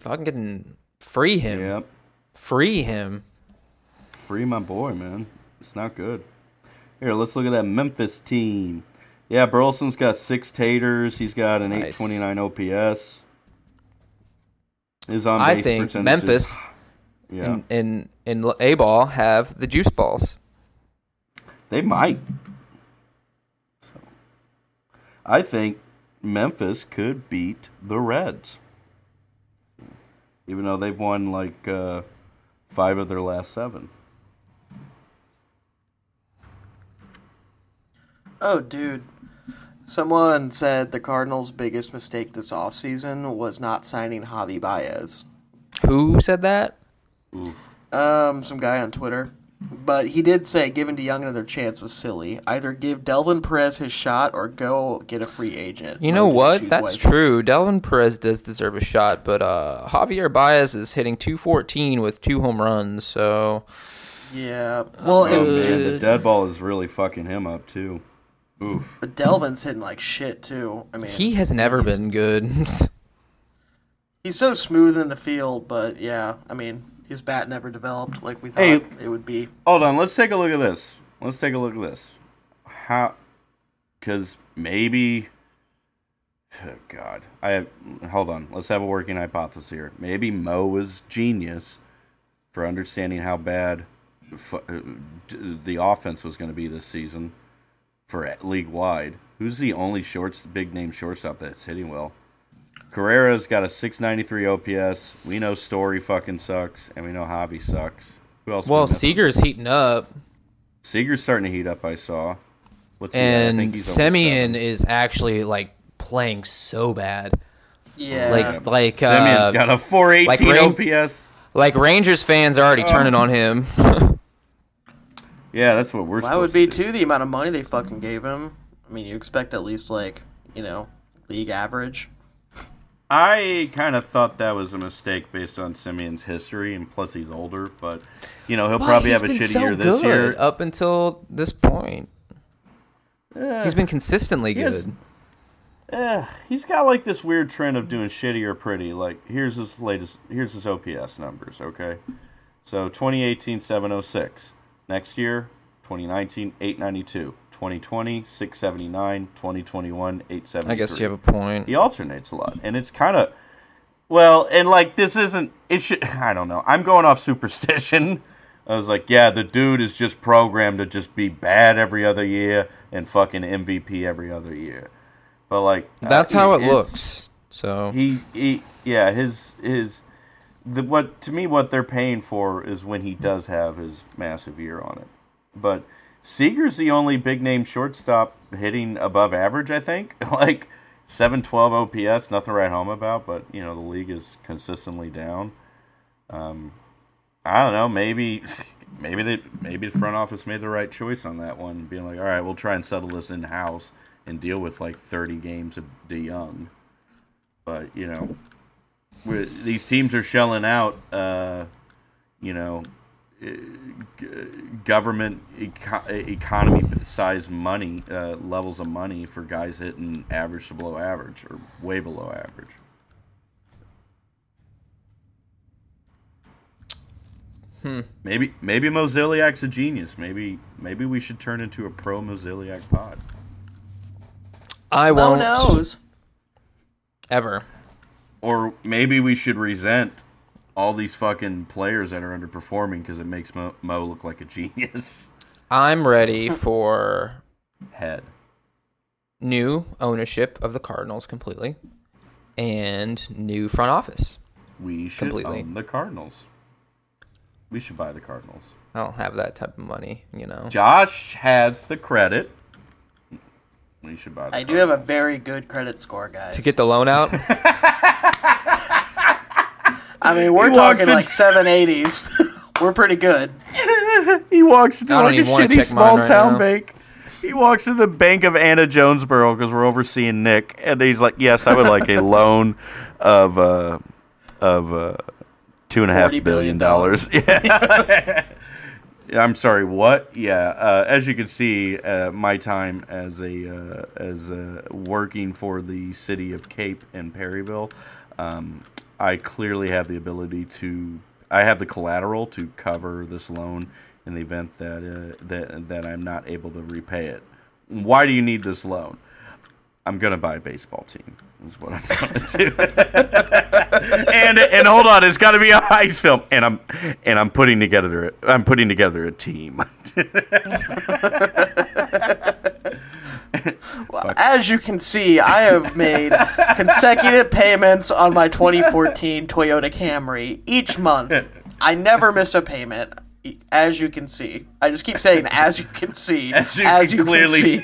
fucking getting free him, Yep. free him. Free my boy, man. It's not good. Here, let's look at that Memphis team. Yeah, Burleson's got six taters. He's got an Nice. 829 OPS. His on I think Memphis Yeah, and and and A ball have the juice balls. they might. So, I think Memphis could beat the Reds, even though they've won like uh, five of their last seven. Oh, dude. Someone said the Cardinals' biggest mistake this offseason was not signing Javi Baez. Who said that? Um, some guy on Twitter. But he did say giving DeJong another chance was silly. Either give Delvin Perez his shot or go get a free agent. You know what? That's wisely. true. Delvin Perez does deserve a shot, but uh, Javier Baez is hitting 214 with two home runs. So Yeah. Well, Oh it, man, the Good. dead ball is really fucking him up too. Oof. but Delvin's hitting like shit too. I mean, he has never been good. he's so smooth in the field, but yeah, I mean, his bat never developed like we thought Hey. it would be. Hold on, let's take a look at this. Let's take a look at this. How? Because maybe. Oh God, I have. Hold on. Let's have a working hypothesis here. Maybe Mo was genius for understanding how bad fu- uh, the offense was going to be this season for league wide. Who's the only shorts, big name shortstop that's hitting well? Correa's got a 693 OPS. We know Story fucking sucks, and we know Javi sucks. Who else? well, we missing? Seager's heating up, Seager's starting to heat up. I saw. What's he at? I think and he's over Semien is actually like playing so bad. Yeah. Like like Semien's uh, got a 418 like Rain- OPS. like Rangers fans are already Oh. turning on him. Yeah, that's what we're. that would be to do. too the amount of money they fucking gave him. I mean, you expect at least like you know league average. I kind of thought that was a mistake based on Semien's history, and plus he's older. But you know he'll But probably have a been shitty so year this good year. up until this point. Yeah. He's been consistently He has- good. Eh, he's got like this weird trend of doing shitty or pretty. Like here's his latest, here's his OPS numbers. Okay, so 2018 706. Next year 2019 892. 2020 679. 2021 873. I guess you have a point. He alternates a lot, and it's kind of well, and like this isn't. It should. I don't know. I'm going off superstition. I was like, yeah, the dude is just programmed to just be bad every other year and fucking MVP every other year. But like uh, That's how it it's- looks. So He, he, yeah, his his the what to me what they're paying for is when he does have his massive year on it. But Seager's the only big name shortstop hitting above average, I think. Like 712 OPS, nothing write home about, but you know, the league is consistently down. Um I don't know, maybe maybe they maybe the front office made the right choice on that one, being like, all right, we'll try and settle this in house and deal with like 30 games of DeJong. But you know, we these teams are shelling out, uh, you know, uh, government eco- economy size money uh, levels of money for guys hitting average to below average or way below average. Hmm. Maybe maybe Mozeliak's a genius. Maybe maybe we should turn into a pro Mozeliak pod. I won't knows? ever. Or maybe we should resent all these fucking players that are underperforming because it makes Mo, Mo look like a genius. I'm ready for Head. new ownership of the Cardinals completely and new front office. We should Completely. own the Cardinals. We should buy the Cardinals. I don't have that type of money, you know. Josh has the credit. We should buy the I do have a very good credit score, guys. To get the loan out, I mean, we're He talking in- like seven eighties. we're pretty good. He walks into like a shitty small right town now. bank. He walks to the bank of Anna Jonesboro because we're overseeing Nick, and he's like, "Yes, I would like a loan of uh, of uh, two and a half $40 billion billion. Yeah, I'm sorry. What? Yeah. Uh, as you can see, uh, my time as a uh, as uh, working for the city of Cape and Perryville, um, I clearly have the ability to. I have the collateral to cover this loan in the event that uh, that that I'm not able to repay it. Why do you need this loan? I'm gonna buy a baseball team. Is what I'm gonna do. and and hold on, it's got to be a heist film. And I'm and I'm putting together I'm putting together a team. As you can see, I have made consecutive payments on my 2014 Toyota Camry each month. I never miss a payment. As you can see, I just keep saying, "As you can see," As you can clearly see.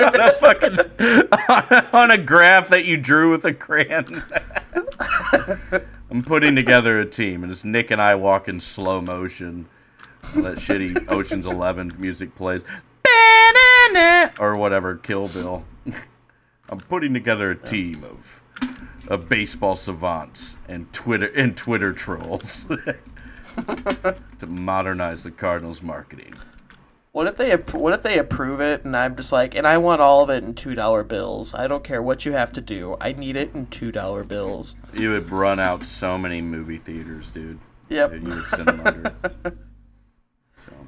on a fucking on a, on a graph that you drew with a crayon. I'm putting together a team, and it's Nick and I walk in slow motion. That shitty Ocean's Eleven music plays, or whatever, Kill Bill. I'm putting together a team of of baseball savants and Twitter and Twitter trolls to modernize the Cardinals' marketing. What if they what if they approve it and I'm just like, and I want all of it in two dollar bills. I don't care what you have to do. I need it in two dollar bills. You would run out so many movie theaters, dude. Yep. And you would send them under.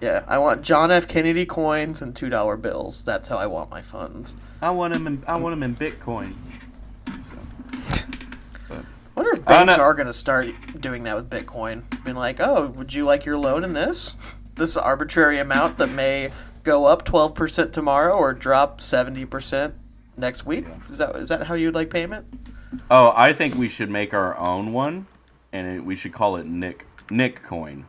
So. Yeah, I want John F. Kennedy coins and two dollar bills. That's how I want my funds. I want them. In, I want them in Bitcoin. I wonder if banks are going to start doing that with Bitcoin. Being like, oh, would you like your loan in this? This arbitrary amount that may go up 12% tomorrow or drop 70% next week? Is that is that how you'd like payment? Oh, I think we should make our own one, and it, we should call it Nick Nick Coin.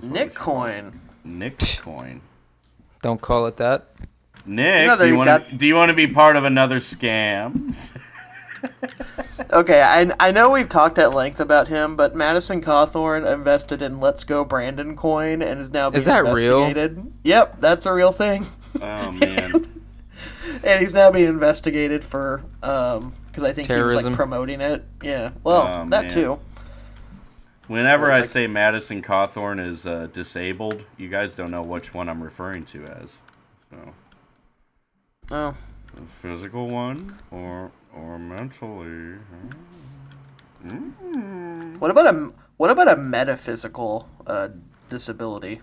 Nick coin. Nick Coin. Don't call it that. Nick, You know, do you they've want got- to do you want to be part of another scam? Okay, I, I know we've talked at length about him, but Madison Cawthorn invested in Let's Go Brandon coin and is now being Is that real? Yep, that's a real thing. Oh man, and he's now being investigated for um because I think he was like promoting it. Yeah, well, Oh, that man. too. Whenever I like- say Madison Cawthorn is uh, disabled, you guys don't know which one I'm referring to as. So, Oh, a physical one or or mentally. what about a what about a metaphysical uh, disability?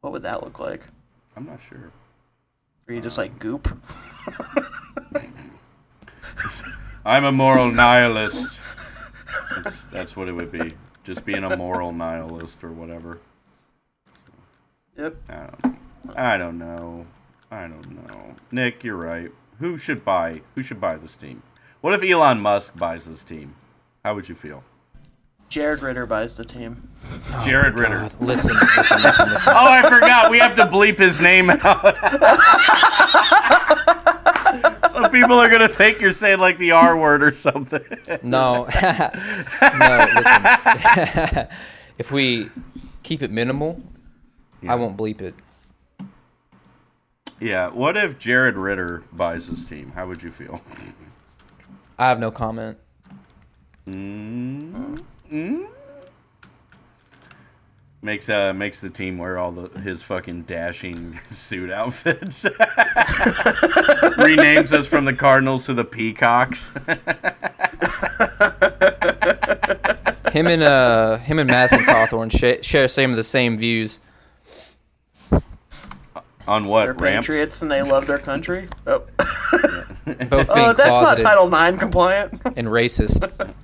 What would that look like? I'm not sure. Are you just like goop? I'm a moral nihilist. That's, that's what it would be. Just being a moral nihilist or whatever. Yep. I don't, I don't know. I don't know. Nick, you're right. Who should buy? Who should buy this team? What if Elon Musk buys this team? How would you feel? Jared Ritter buys the team. Oh Jared Ritter. Listen, listen, listen, listen. Oh, I forgot. We have to bleep his name out. People are gonna think you're saying like the R word or something. No, no. Listen, if we keep it minimal, I won't bleep it. Yeah. What if Jared Ritter buys this team? How would you feel? I have no comment. Mm, mm. Makes uh makes the team wear all the his fucking dashing suit outfits. Renames us from the Cardinals to the Peacocks. Him and uh, him and Madison Cawthorn sh- share some of the same views. On what They're ramps? patriots and they love their country. Oh, Both being oh that's not closeted Title IX compliant. and racist.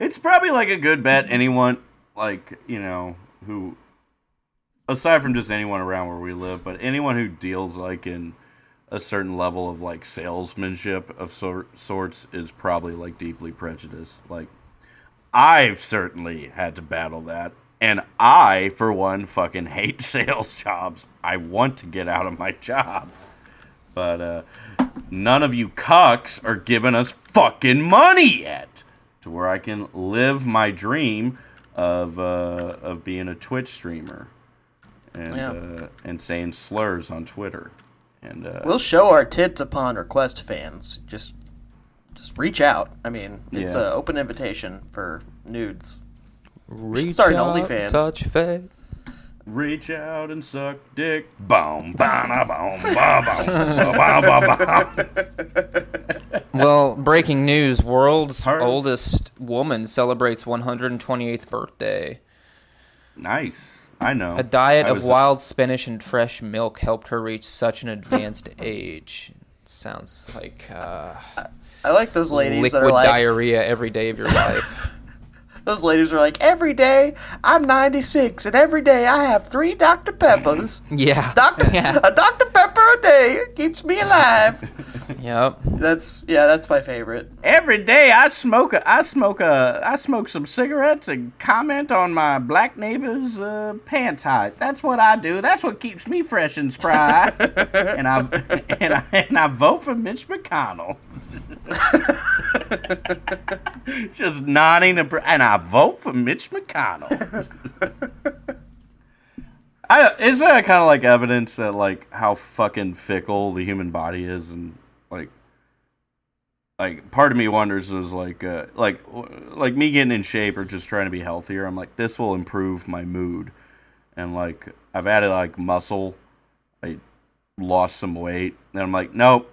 It's probably like a good bet. Anyone like you know who, aside from just anyone around where we live, but anyone who deals like in a certain level of like salesmanship of sort sorts is probably like deeply prejudiced. Like I've certainly had to battle that. And I, for one, fucking hate sales jobs. I want to get out of my job. But uh, none of you cucks are giving us fucking money yet to where I can live my dream of uh, of being a Twitch streamer and Yeah. uh, and saying slurs on Twitter. And uh, We'll show our tits upon request, fans. Just, just reach out. I mean, it's Yeah. an open invitation for nudes. Reach start an out, OnlyFans. touch faith. Reach out and suck dick. Boom, ba na boom, ba boom, ba ba ba. Well, breaking news: world's Her- oldest woman celebrates 128th birthday. Nice. I know. A diet I of was- wild spinach and fresh milk helped her reach such an advanced age. Sounds like uh, I like those ladies that liquid are like diarrhea every day of your life. Those ladies are like every day I'm 96 and every day I have three Dr Peppers. yeah. Dr. Yeah. a Dr Pepper a day keeps me alive. Yep. That's yeah, that's my favorite. Every day I smoke a, I smoke a, I smoke some cigarettes and comment on my black neighbor's uh, pants height. That's what I do. That's what keeps me fresh and spry. and I and I and I vote for Mitch McConnell. Just nodding and, pr- and I vote for Mitch McConnell. I, isn't that kind of like evidence that like how fucking fickle the human body is and like like part of me wonders was like uh, like like me getting in shape or just trying to be healthier i'm like this will improve my mood. And like i've added like muscle. I lost some weight. And i'm like nope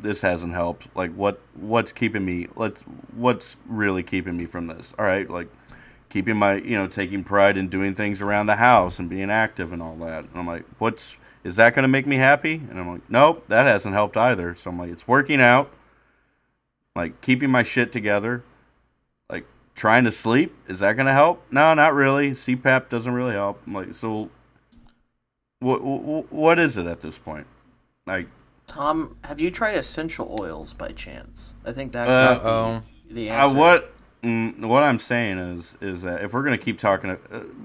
this hasn't helped. Like what what's keeping me let's what's really keeping me from this? All right like keeping my you know taking pride in doing things around the house and being active and all that. And i'm like what's is that going to make me happy? And i'm like nope that hasn't helped either. So i'm like it's working out. Like keeping my shit together. Like trying to sleep is that going to help? No not really. Cpap doesn't really help. I'm like so what what is it at this point? Like Tom, have you tried essential oils by chance? I think that Uh, be oh. the Uh, what mm, what I'm saying is is that if we're gonna keep talking, uh,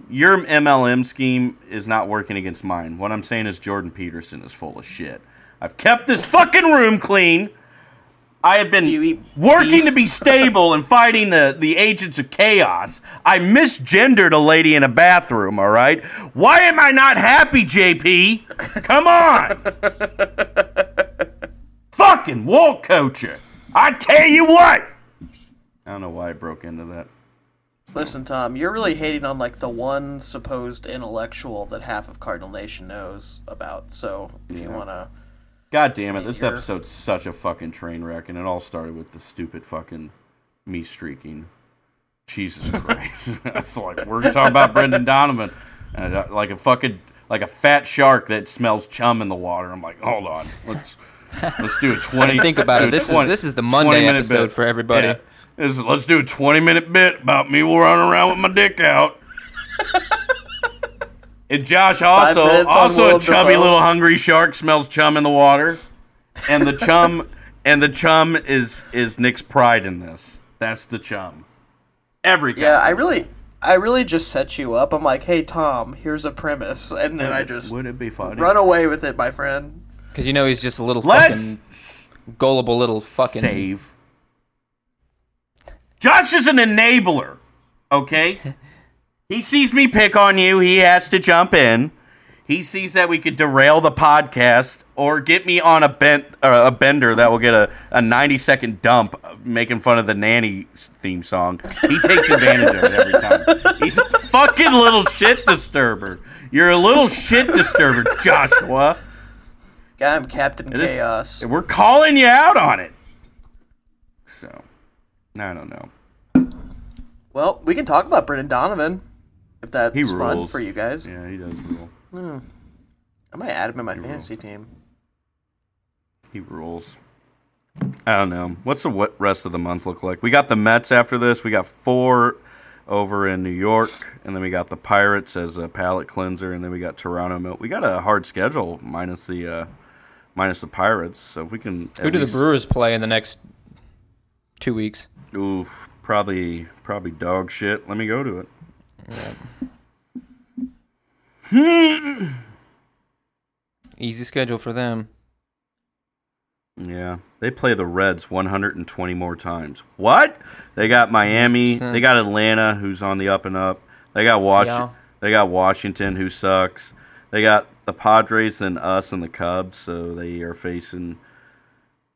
your MLM scheme is not working against mine. What I'm saying is Jordan Peterson is full of shit. I've kept this fucking room clean. I have been working beef? to be stable and fighting the, the agents of chaos. I misgendered a lady in a bathroom, all right? Why am I not happy, JP? Come on! Fucking woke culture. I tell you what! I don't know why I broke into that. Listen, Tom, you're really hating on like the one supposed intellectual that half of Cardinal Nation knows about. So if you wanna, God damn it, this You're- episode's such a fucking train wreck, and it all started with the stupid fucking me streaking. Jesus Christ. That's like, we're talking about Brendan Donovan. And uh, like a fucking, like a fat shark that smells chum in the water. I'm like, hold on. Let's, let's do a 20. Think about it. This is this is the Monday episode bit. for everybody. Yeah. Is, let's do a 20 minute bit about me running around with my dick out. and Josh also also a chubby little hungry shark smells chum in the water. And the chum and the chum is is Nick's pride in this. That's the chum. Every yeah, I really, I really just set you up. I'm like, hey Tom, here's a premise, and then I just would it be funny? run away with it, my friend. Because you know he's just a little Let's fucking gullible little fucking. save. Josh is an enabler, okay? he sees me pick on you, he has to jump in. He sees that we could derail the podcast or get me on a bent uh, a bender that will get a, a 90 second dump making fun of the nanny theme song. He takes advantage of it every time. He's a fucking little shit disturber. You're a little shit disturber, Joshua. I'm Captain It is- Chaos. We're calling you out on it. So, I don't know. Well, we can talk about Brendan Donovan if that's He fun rules. for you guys. Yeah, he does rule. I might add him in my fantasy team. He rules. I don't know. What's the what rest of the month look like? We got the Mets after this. We got four over in New York, and then we got the Pirates as a palate cleanser, and then we got Toronto. We got a hard schedule minus the uh, minus the Pirates. So if we can, Who do the Brewers play in the next two weeks? Ooh, probably probably dog shit. Let me go to it. Easy schedule for them. Yeah, they play the Reds 120 more times. What? They got Miami. They got. Atlanta, who's on the up and up. They got Washington. Yeah. They got Washington, who sucks. They got the Padres and us and the Cubs, so they are facing,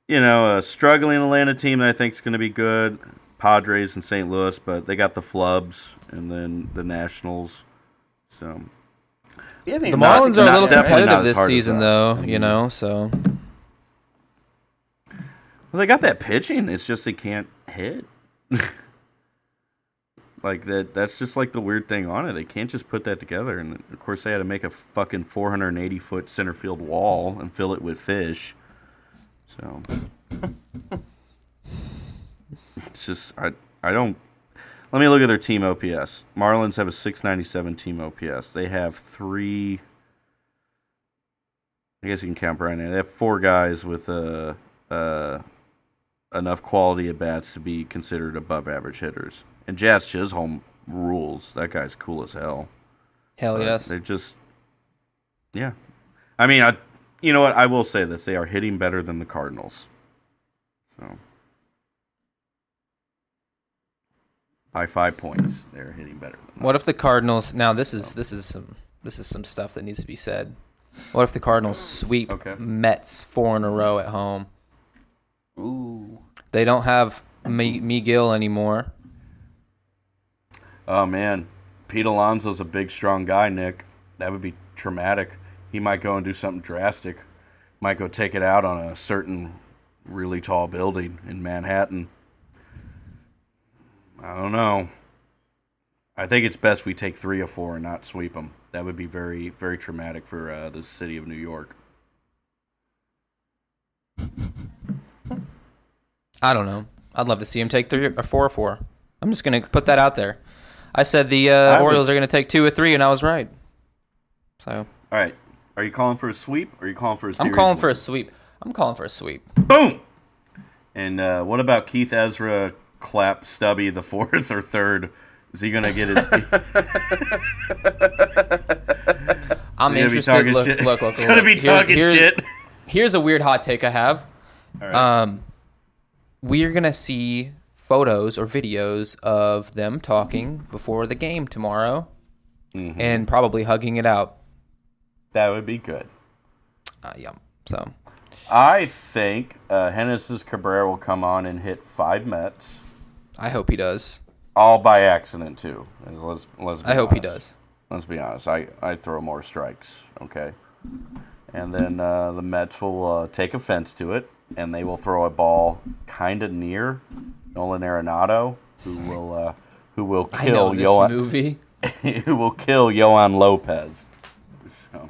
you know, a struggling Atlanta team that I think is going to be good. Padres and St. Louis, but they got the Flubs and then the Nationals. So We haven't The Not- Marlins are a little definitely not competitive as this season, though. You know, so Well, they got that pitching. It's just they can't hit. like that. That's just like the weird thing on it. They can't just put that together. And of course, they had to make a fucking 480 foot center field wall and fill it with fish. So it's just I I don't. Let me look at their team OPS. Marlins have a 697 team OPS. They have three. I guess you can count Brian. They have four guys with uh, uh, enough quality at bats to be considered above average hitters. And Jazz Chisholm rules. That guy's cool as hell. hell But yes. They're just, yeah. I mean, I, you know what? I will say this: they are hitting better than the Cardinals. So, by five points, they're hitting better. Than What if the Cardinals? Now this is this is some this is some stuff that needs to be said. What if the Cardinals sweep Okay. Mets four in a row at home? Ooh. They don't have Me- Miguel anymore. Oh man, Pete Alonso's a big, strong guy. Nick, that would be traumatic. He might go and do something drastic. Might go take it out on a certain really tall building in Manhattan. I don't know. I think it's best we take three or four and not sweep them. That would be very, very traumatic for uh, the city of New York. I don't know. I'd love to see him take three or four or four. I'm just gonna put that out there. I said the uh, would- Orioles are gonna take two or three, and I was right. So All right, are you calling for a sweep or are you calling for a? I'm calling for a sweep. I'm calling for a sweep. Boom. And uh, what about Keith Ezra clap Stubby the fourth or third? Is he gonna get his? I'm interested. Look, look, look, look. Gonna be talking here's, shit. Here's a weird hot take I have. All right. Um, we're gonna see photos or videos of them talking before the game tomorrow, Mhm. and probably hugging it out. that would be good. Uh, yeah. So I think uh, Genesis Cabrera will come on and hit five Mets, I hope he does. all by accident too. Let's, let's be I hope he does. Let's be honest. I, I throw more strikes. Okay. And then uh, the Mets will uh, take offense to it, and they will throw a ball kind of near Nolan Arenado, who will uh, who will I know kill this Yohan movie. who will kill Yoan Lopez. So,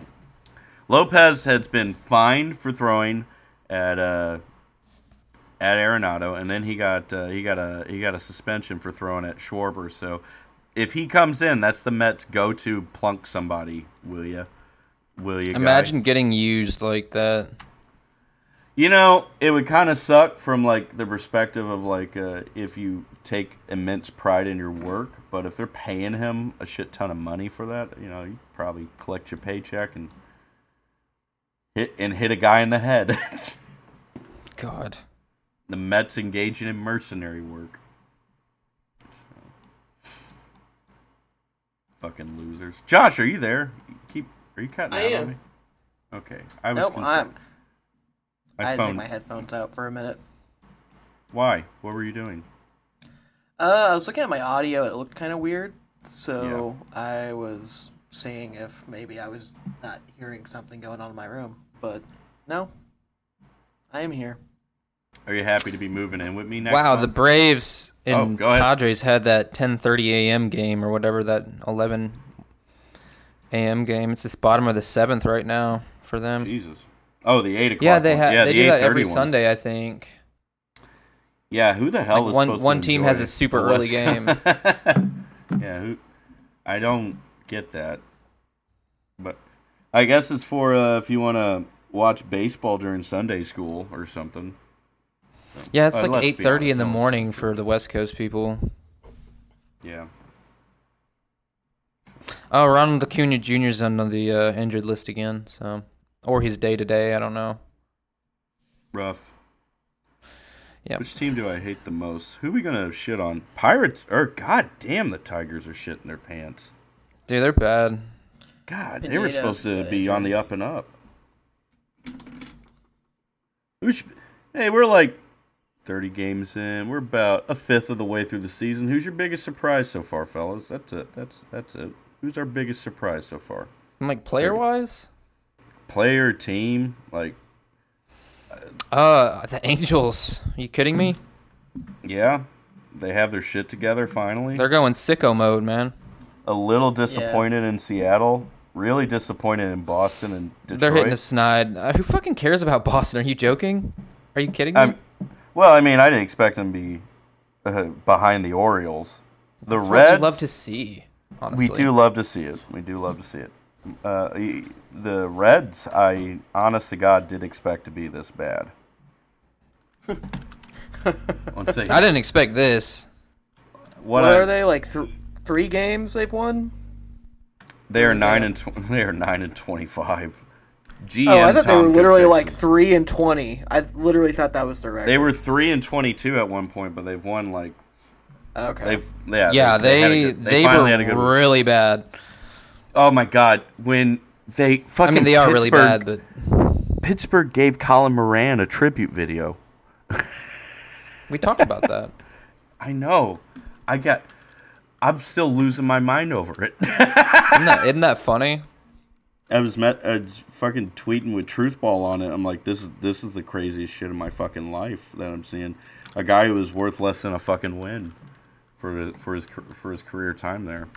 Lopez has been fined for throwing at uh, at Arenado, and then he got uh, he got a he got a suspension for throwing at Schwarber. So, if he comes in, that's the Mets' go-to plunk somebody. Will you? Will you? guy? Imagine getting used like that. You know, it would kind of suck from like the perspective of like uh, if you take immense pride in your work, but if they're paying him a shit ton of money for that, you know, you probably collect your paycheck and hit and hit a guy in the head. God. the Mets engaging in mercenary work. So. Fucking losers. Josh, are you there? Keep are you cutting I out am. on me? Okay, I was. Nope, concerned. I'm. My I had to take my headphones out for a minute. Why? What were you doing? Uh, I was looking at my audio. It looked kind of weird, so I was seeing if maybe I was not hearing something going on in my room. But no, I am here. Are you happy to be moving in with me next wow, the? Braves Oh, and go ahead. Padres had that 10:30 a.m. game or whatever that 11 a.m. game. It's this bottom of the seventh right now for them. Jesus. Oh, the eight o'clock. Yeah, they have. Yeah, they the do that every one. Sunday, I think. Yeah, who the hell Like, is one- one team has a super early game. yeah, who? I don't get that. But I guess it's for uh, if you want to watch baseball during Sunday school or something. Yeah, it's Uh, like 8:30 in the morning for the West Coast people. Yeah. Oh, Ronald Acuna Jr. is on the uh, injured list again, so or his day to day. I don't know. Rough. Yeah. Which team do I hate the most? Who are we gonna shit on? Pirates or god damn the Tigers are shitting their pants. Dude, they're bad. God, they were supposed to be on the up and up. Who should, hey, we're like 30 games in. We're about a fifth of the way through the season. Who's your biggest surprise so far, fellas? That's it. That's that's it. Who's our biggest surprise so far? I'm like player wise. Player, team, like Uh, the Angels. Are you kidding me? yeah, they have their shit together finally. They're going sicko mode, man. a little disappointed in Seattle. Really disappointed in Boston and Detroit. They're hitting a snide. Uh, who fucking cares about Boston? Are you joking? Are you kidding me? I'm, well, I mean, I didn't expect them to be uh, behind the Orioles. The That's what Reds, you'd love to see. Honestly, we do love to see it. We do love to see it. Uh, the Reds, I honest to God did expect to be this bad. One second. I didn't expect this. What, What I- are they like? Th- three games they've won. They are nine and tw- they are nine and twenty-five. GM Oh, I thought they were literally Goodfix like three and twenty. I literally thought that was their record. They were three and twenty-two at one point, but they've won like okay. they've yeah Yeah, had a they good- they, finally had a were good really bad. Oh my god, when they I fucking mean, they are really Pittsburgh- bad, but Pittsburgh gave Colin Moran a tribute video. we talked about that. I know. I got I'm still losing my mind over it. Isn't that, isn't that funny? I was met I was fucking tweeting with Truthball on it. I'm like this is this is the craziest shit in my fucking life that I'm seeing. A guy who was worth less than a fucking win for for his for his career time there.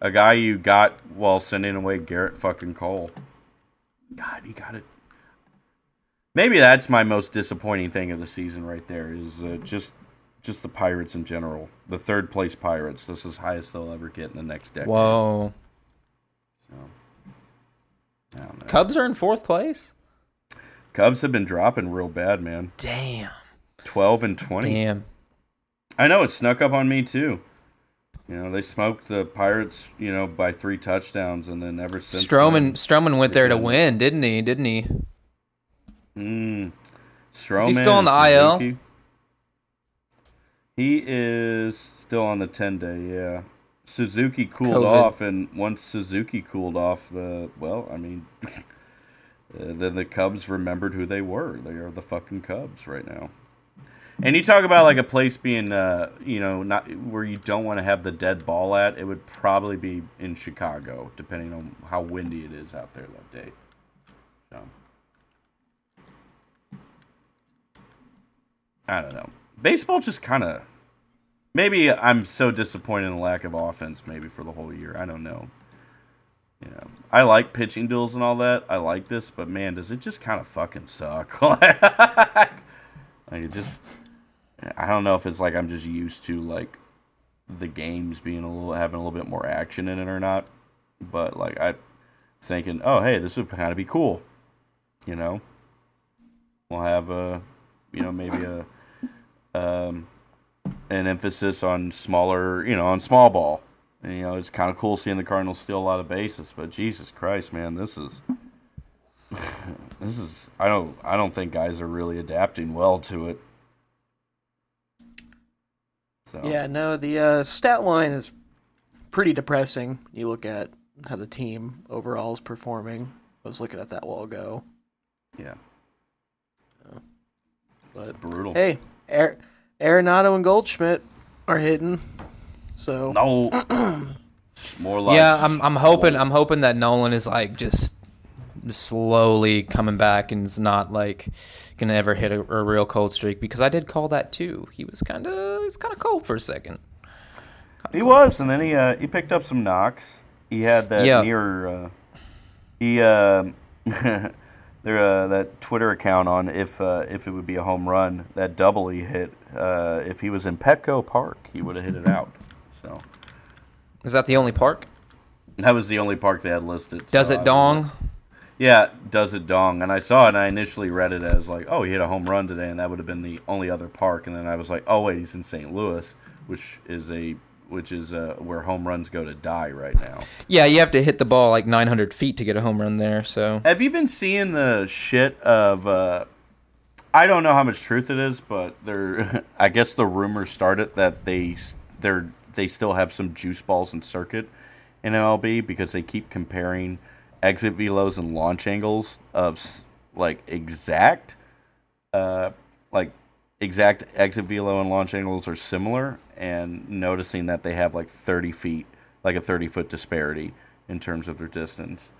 A guy you got while sending away Garrett fucking Cole. God, he got it. Maybe that's my most disappointing thing of the season right there is uh, just just the Pirates in general. The third place Pirates. This is highest they'll ever get in the next decade. Whoa, So, I don't know. Cubs are in fourth place. Cubs have been dropping real bad, man. Damn, 12 and 20. damn. I know it snuck up on me too. You know, they smoked the Pirates, you know, by three touchdowns and then ever since Stroman then- Stroman went there to win, didn't he? Didn't he? Mm. Stroman Is he still on the IL? Suzuki. He is still on the 10 day, yeah. Suzuki cooled COVID. off, and once Suzuki cooled off, uh, well, I mean, uh, then the Cubs remembered who they were. They are the fucking Cubs right now. And you talk about like a place being, uh, you know, not where you don't want to have the dead ball at. It would probably be in Chicago, depending on how windy it is out there that day. So. I don't know. Baseball just kind of. Maybe I'm so disappointed in the lack of offense. Maybe for the whole year. I don't know. You know, I like pitching duels and all that. I like this, but man, does it just kind of fucking suck? like it just. I don't know if it's like I'm just used to like the games being a little having a little bit more action in it or not. But like I thinking, oh hey, this would kind of be cool. You know, we'll have a, you know, maybe a, um, an emphasis on smaller, you know, on small ball. And, you know, it's kind of cool seeing the Cardinals steal a lot of bases. But Jesus Christ, man, this is. this is I don't I don't think guys are really adapting well to it. So Yeah, no, the uh, stat line is pretty depressing. You look at how the team overall is performing. I was looking at that a while ago. yeah, But it's brutal. hey, Ar- Arenado and Goldschmidt are hidden. So No, more like yeah, I'm I'm hoping I'm hoping that Nolan is like just slowly coming back and is not like gonna ever hit a, a real cold streak because I did call that too. He was kind of he's kind of cold for a second. He was, and then he uh, he picked up some knocks. He had that Yeah. near. Uh, he uh, there uh, that Twitter account on if uh, if it would be a home run that double he hit. Uh, if he was in Petco Park, he would have hit it out. So Is that the only park? that was the only park they had listed. Does so it was- dong? Yeah, does it dong? And I saw it, and I initially read it as like, oh, he hit a home run today, and that would have been the only other park. And then I was like, oh wait, he's in St. Louis, which is a which is uh, where home runs go to die right now. Yeah, you have to hit the ball like 900 feet to get a home run there. So Have you been seeing the shit of? Uh, I don't know how much truth it is, but there. I guess the rumor started that they they they still have some juice balls in circuit in MLB because they keep comparing exit velos and launch angles of like exact, uh, like exact exit velo and launch angles are similar, and noticing that they have like thirty feet, like a thirty foot disparity in terms of their distance.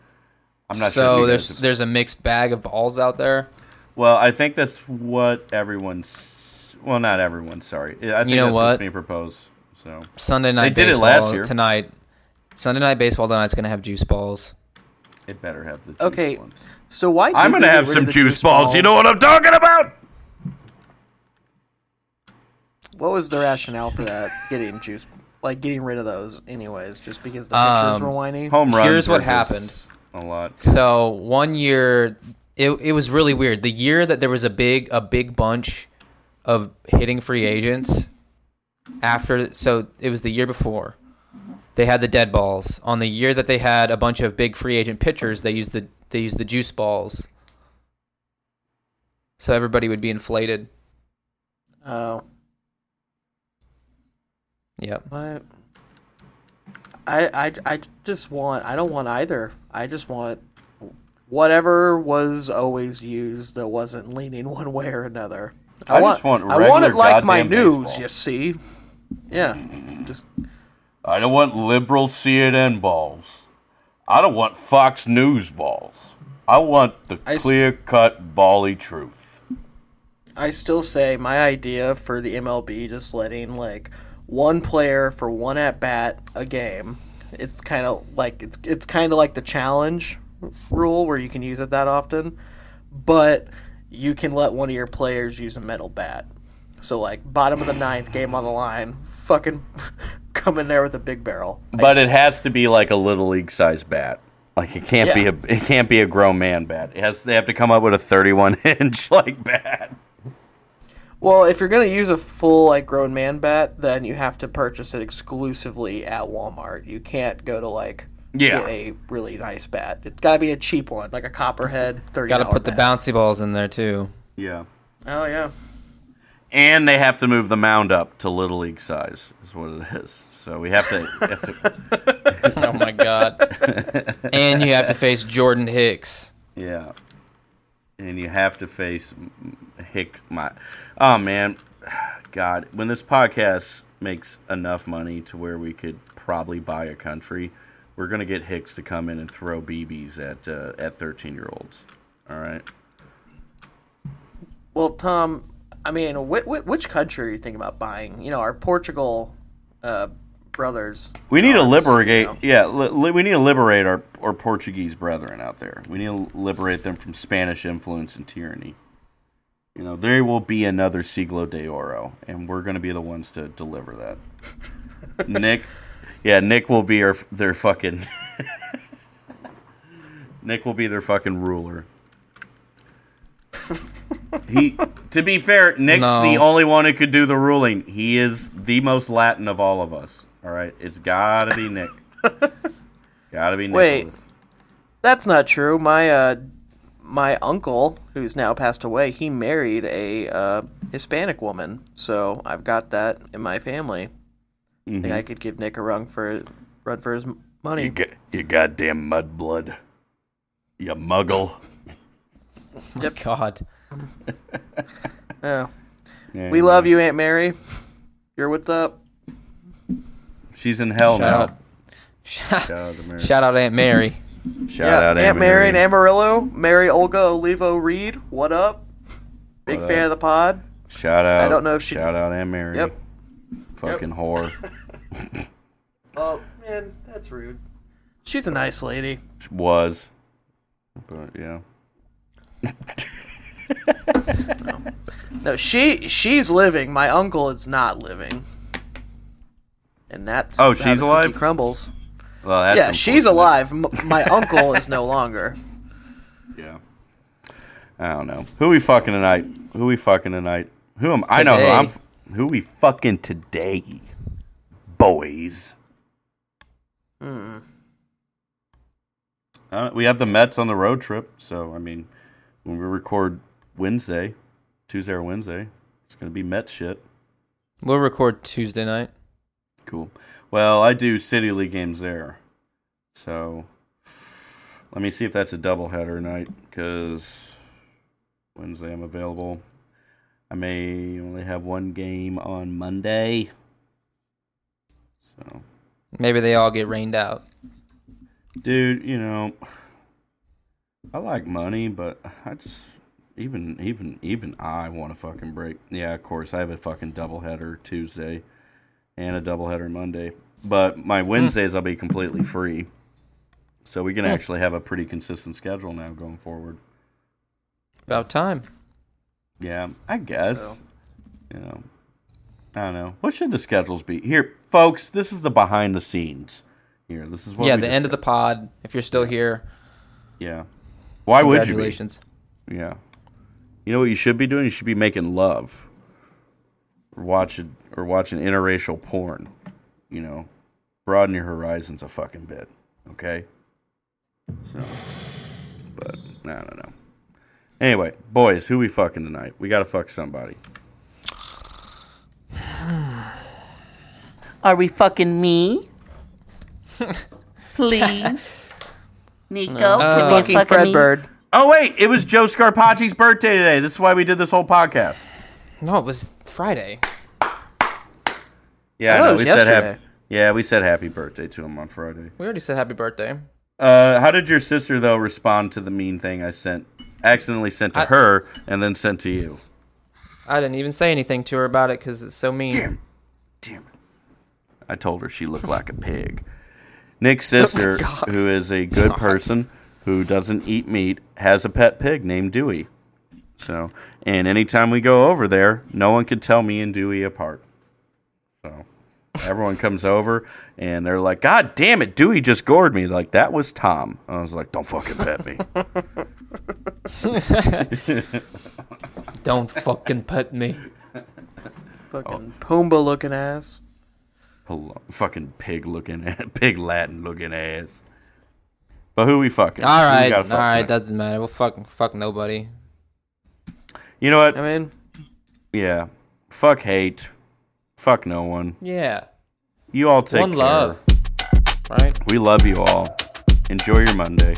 I'm not sure. so you there's guys there's a mixed bag of balls out there. well, I think that's what everyone's. Well, not everyone. Sorry, I think know that's what? what's being proposed. So Sunday night they did it last year. tonight. Sunday night baseball tonight's gonna have juice balls. It better have the. juice Okay, ones. So why? I'm gonna they have some of the juice balls. You know what I'm talking about? What was the rationale for that? Getting juice, like getting rid of those, anyways, just because the pictures Um, were whiny. Home run. Here's what happened. A lot. So one year, it it was really weird. The year that there was a big a big bunch of hitting free agents. After so it was the year before. They had the dead balls. On the year that they had a bunch of big free agent pitchers, they used the they used the juice balls. So everybody would be inflated. Oh, Yep. what? I, I, I just want. I don't want either. I just want whatever was always used that wasn't leaning one way or another. I just want I want it like my news. baseball. You see? Yeah. Just I don't want liberal CNN balls. I don't want Fox News balls. I want the clear cut bally truth. I still say my idea for the MLB just letting like one player for one at bat a game. It's kind of like it's it's kind of like the challenge rule where you can use it that often, but you can let one of your players use a metal bat. So like bottom of the ninth, game on the line, fucking come in there with a big barrel. But it has to be like a little league size bat. Like it can't Yeah. be a it can't be a grown man bat. It has they have to come up with a 31 inch like bat. Well, if you're gonna use a full like grown man bat, then you have to purchase it exclusively at Walmart. You can't go to like Yeah. get a really nice bat. It's got to be a cheap one, like a Copperhead thirty. Got to put the bouncy balls in there too. Yeah. Oh yeah. And they have to move the mound up to little league size. Is what it is. So we have to, have to Oh my god. and you have to face Jordan Hicks. Yeah. And you have to face Hicks. My, oh man, God, when this podcast makes enough money to where we could probably buy a country, we're gonna get Hicks to come in and throw BBs at uh, at thirteen year olds. All right. Well, Tom, I mean, wh- wh- which country are you thinking about buying? You know, our Portugal uh, brothers. We need to liberate. you know? Yeah, li- li- we need to liberate our our Portuguese brethren out there. We need to liberate them from Spanish influence and tyranny. You know, there will be another Siglo de Oro, and we're going to be the ones to deliver that. Nick, yeah, Nick will be our their fucking. Nick will be their fucking ruler. He, to be fair, Nick's No. the only one who could do the ruling. He is the most Latin of all of us. All right, it's gotta be Nick. gotta be Wait. That's not true. My uh, my uncle, who's now passed away, he married a uh, Hispanic woman, so I've got that in my family. I think I could give Nick a run for run for his money. You, ga- you goddamn mudblood. You muggle. My God. Yeah. We love you, Aunt Mary. You're what's up. She's in hell Shout now. out. Shout, Shout out to shout out Aunt Mary. Shout yeah, out Aunt Mary and Amarillo, Mary Olga Olivo Reed. What up? Big What fan up? of the pod. Shout out. I don't know if she- Shout out Aunt Mary. Yep. Fucking whore. Oh man, that's rude. She's a nice lady. Was. But yeah. No, she she's living. My uncle is not living. And that's Oh, she's alive? Crumbles. Well, that's yeah, she's alive. M- my uncle is no longer. Yeah. I don't know. Who we fucking tonight? Who we fucking tonight? Who am I know who I'm f- who we fucking today? Boys. Hmm. Uh, we have the Mets on the road trip, so I mean, when we record Wednesday, Tuesday or Wednesday, it's gonna be Mets shit. We'll record Tuesday night. Cool. Well, I do City League games there, so let me see if that's a doubleheader night because Wednesday I'm available. I may only have one game on Monday, so Maybe they all get rained out. Dude, you know, I like money, but I just even even even I want a fucking break. Yeah, of course, I have a fucking doubleheader Tuesday and a doubleheader Monday, but my Wednesdays I'll be completely free, so we can hmm. actually have a pretty consistent schedule now going forward. About time. Yeah, I guess. So- You know, I don't know. What should the schedules be? Here, folks, this is the behind the scenes. Here, this is what yeah, we the end of the pod. If you're still here, Yeah. Why would you be? congratulations. Yeah. You know what you should be doing? You should be making love. Or watching or watching interracial porn. You know. Broaden your horizons a fucking bit. Okay? So but I don't know. Anyway, boys, who we fucking tonight? We gotta fuck somebody. Are we fucking me? Please. Nico, Uh, can we Fucking fucking Fred me? Bird. Oh wait, it was Joe Scarpacci's birthday today. This is why we did this whole podcast. No, it was Friday. Yeah, I I thought know. it We said happy. Yeah, we said happy birthday to him on Friday. We already said happy birthday. Uh, how did your sister though respond to the mean thing I sent, accidentally sent to I- her and then sent to you? I didn't even say anything to her about it because it's so mean. Damn, damn! I told her she looked like a pig. Nick's sister, who is a good person who doesn't eat meat, has a pet pig named Dewey. So, and anytime we go over there, no one can tell me and Dewey apart. So, everyone comes over and they're like, "God damn it, Dewey just gored me!" Like that was Tom. I was like, "Don't fucking pet me." Don't fucking pet me. Fucking Pumbaa looking ass. Hello, fucking pig looking, pig Latin looking ass. But who we fucking? All Who we right, gotta all fuck right, tonight? doesn't matter. We'll fuck, fuck nobody. You know what? I mean, Yeah. Fuck hate. Fuck no one. Yeah. You all take one care. love. Right? We love you all. Enjoy your Monday.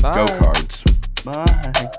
Bye. Go cards. Bye.